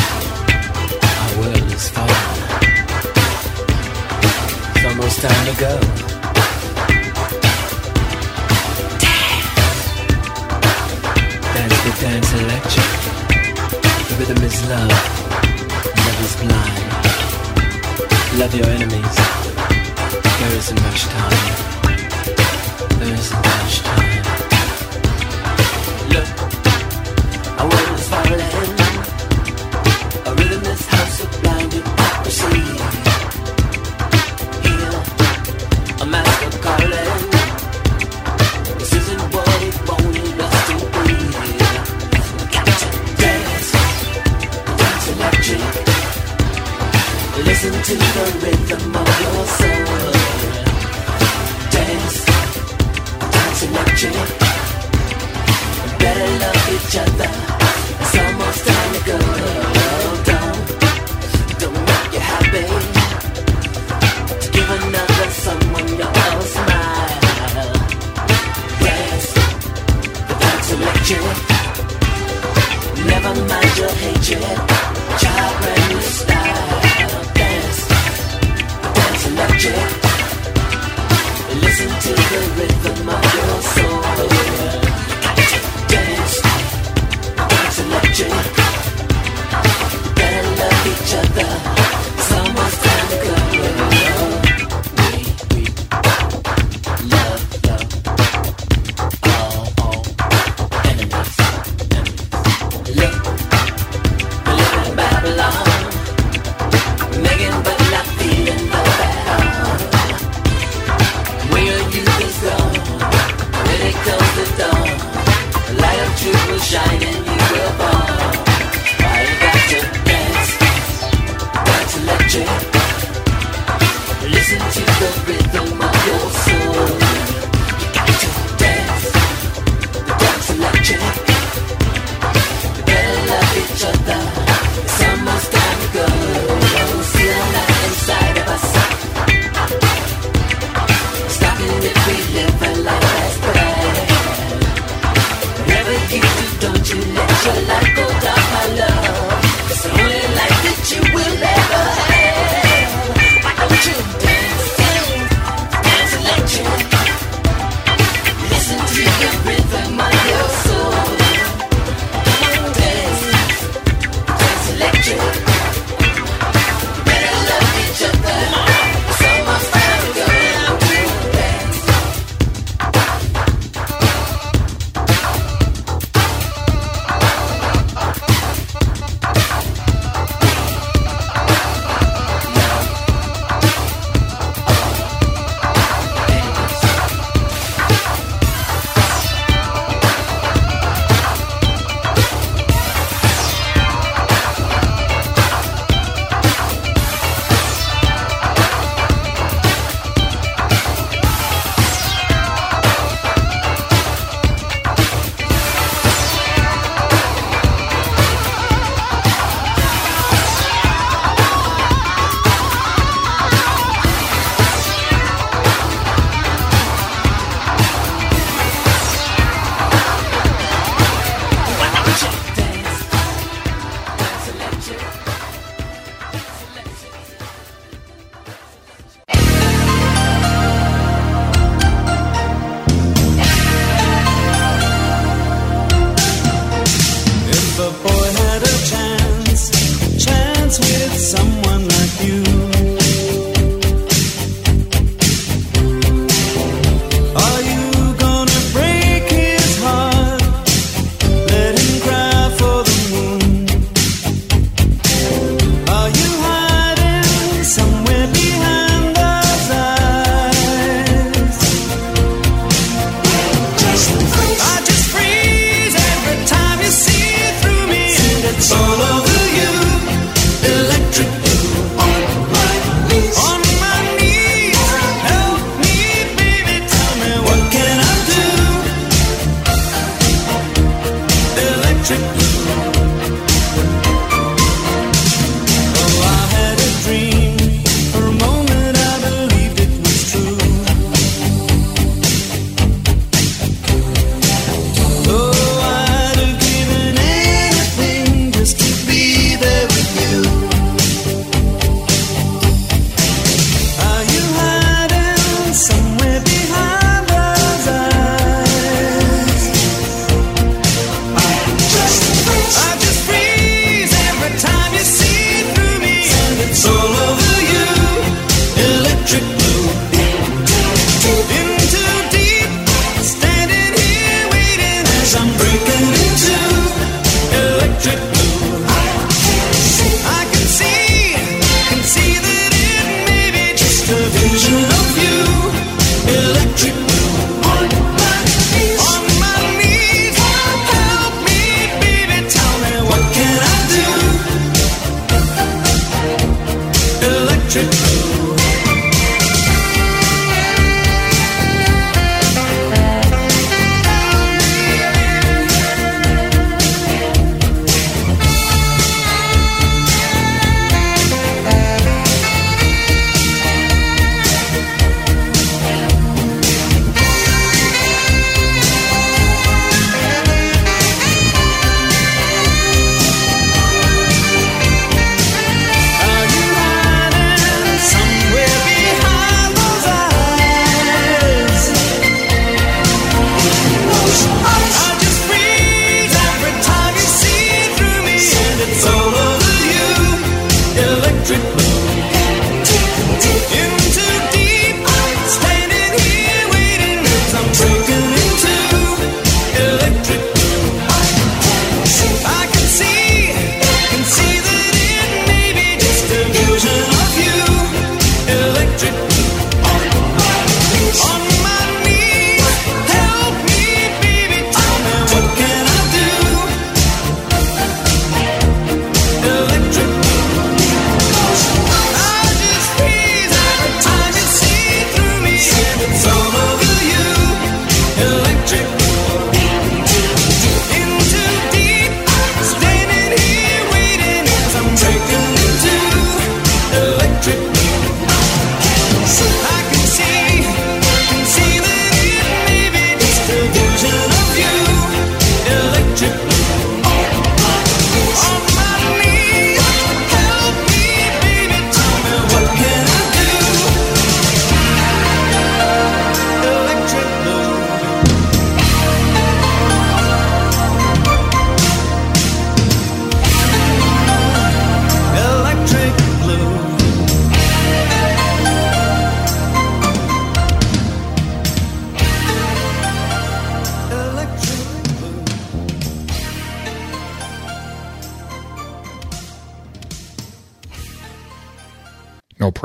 time to go. Dance the dance electric. The rhythm is love. Love is blind. Love your enemies. There isn't much time. There isn't.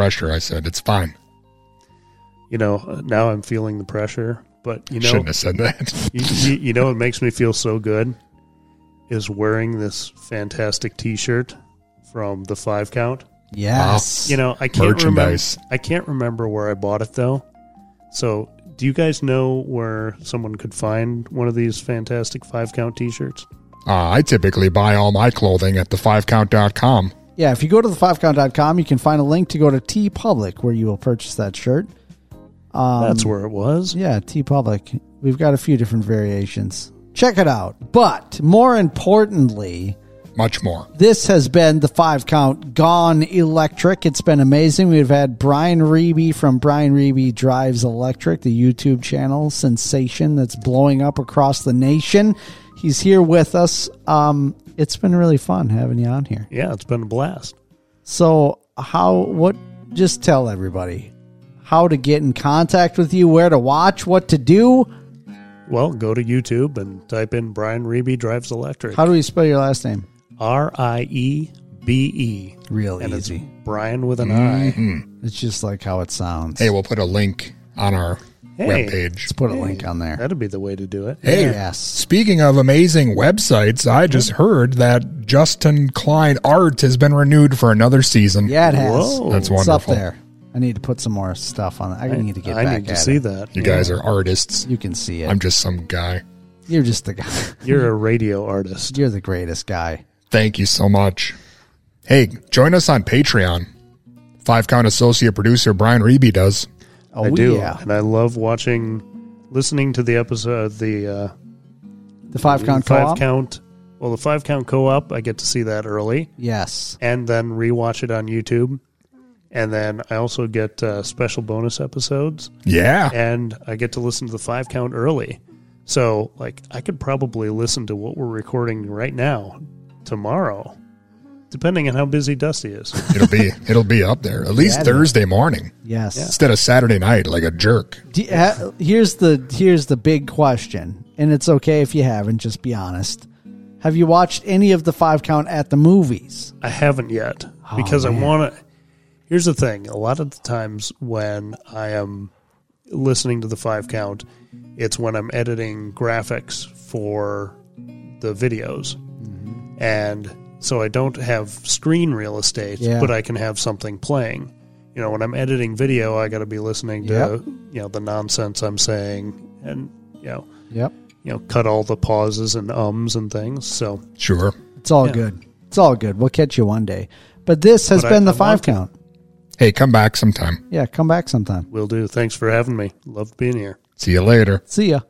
Pressure, I said. It's fine. You know, uh, now I'm feeling the pressure, but you know, Shouldn't have said that. you, you, you know, what makes me feel so good is wearing this fantastic T-shirt from the Five Count. Yes. You know, I can't remember. I can't remember where I bought it though. So, do you guys know where someone could find one of these fantastic Five Count T-shirts? Uh, I typically buy all my clothing at the5count.com. Yeah, if you go to the 5count.com, you can find a link to go to TeePublic where you will purchase that shirt. Um, That's where it was. Yeah, TeePublic. We've got a few different variations. Check it out. But more importantly, much more. This has been the five count gone electric. It's been amazing. We've had Brian Riebe from Brian Riebe Drives Electric, the YouTube channel sensation that's blowing up across the nation. He's here with us. Um, it's been really fun having you on here. Yeah, it's been a blast. So, how, what, just tell everybody how to get in contact with you, where to watch, what to do. Well, go to YouTube and type in Brian Riebe Drives Electric. How do we spell your last name? R I E B E. Real and easy. It's Brian with an I. Mhm. It's just like how it sounds. Hey, we'll put a link on our Hey. webpage. Let's put a link on there. That'd be the way to do it. Hey, speaking of amazing websites, I just heard that Justin Klein Art has been renewed for another season. Yeah, it has. That's It's wonderful. up there. I need to put some more stuff on it. I, I- need to get I back need to see it. that. You guys are artists. You can see it. I'm just some guy. You're just the guy. You're a radio artist. You're the greatest guy. Thank you so much. Hey, join us on Patreon. Five count associate producer Brian Riebe does. Oh, I do, and I love watching, listening to the episode, the uh, The five count five co-op? count. Well, the five count co-op, I get to see that early. Yes. and then rewatch it on YouTube. And then I also get uh, special bonus episodes. Yeah. And I get to listen to the five count early. So, like, I could probably listen to what we're recording right now tomorrow, depending on how busy Dusty is. It'll be it'll be up there at least Yeah, it Thursday morning Yes. instead of Saturday night like a jerk. Do you ha- here's the here's the big question, and it's okay if you haven't. Just be honest. Have you watched any of the five count at the movies? I haven't yet Oh, because I want to. Here's the thing: a lot of the times when I am listening to the five count, it's when I'm editing graphics for the videos, Mm-hmm. and so I don't have screen real estate, Yeah. but I can have something playing. You know, when I'm editing video, I got to be listening to Yep. you know the nonsense I'm saying, and you know, Yep. you know, cut all the pauses and ums and things. So Sure. It's all Yeah. good. It's all good. We'll catch you one day. But this has But I- been the I five want to. count. Hey, come back sometime. Yeah, come back sometime. We'll do. Thanks for having me. Loved being here. See you later. See ya.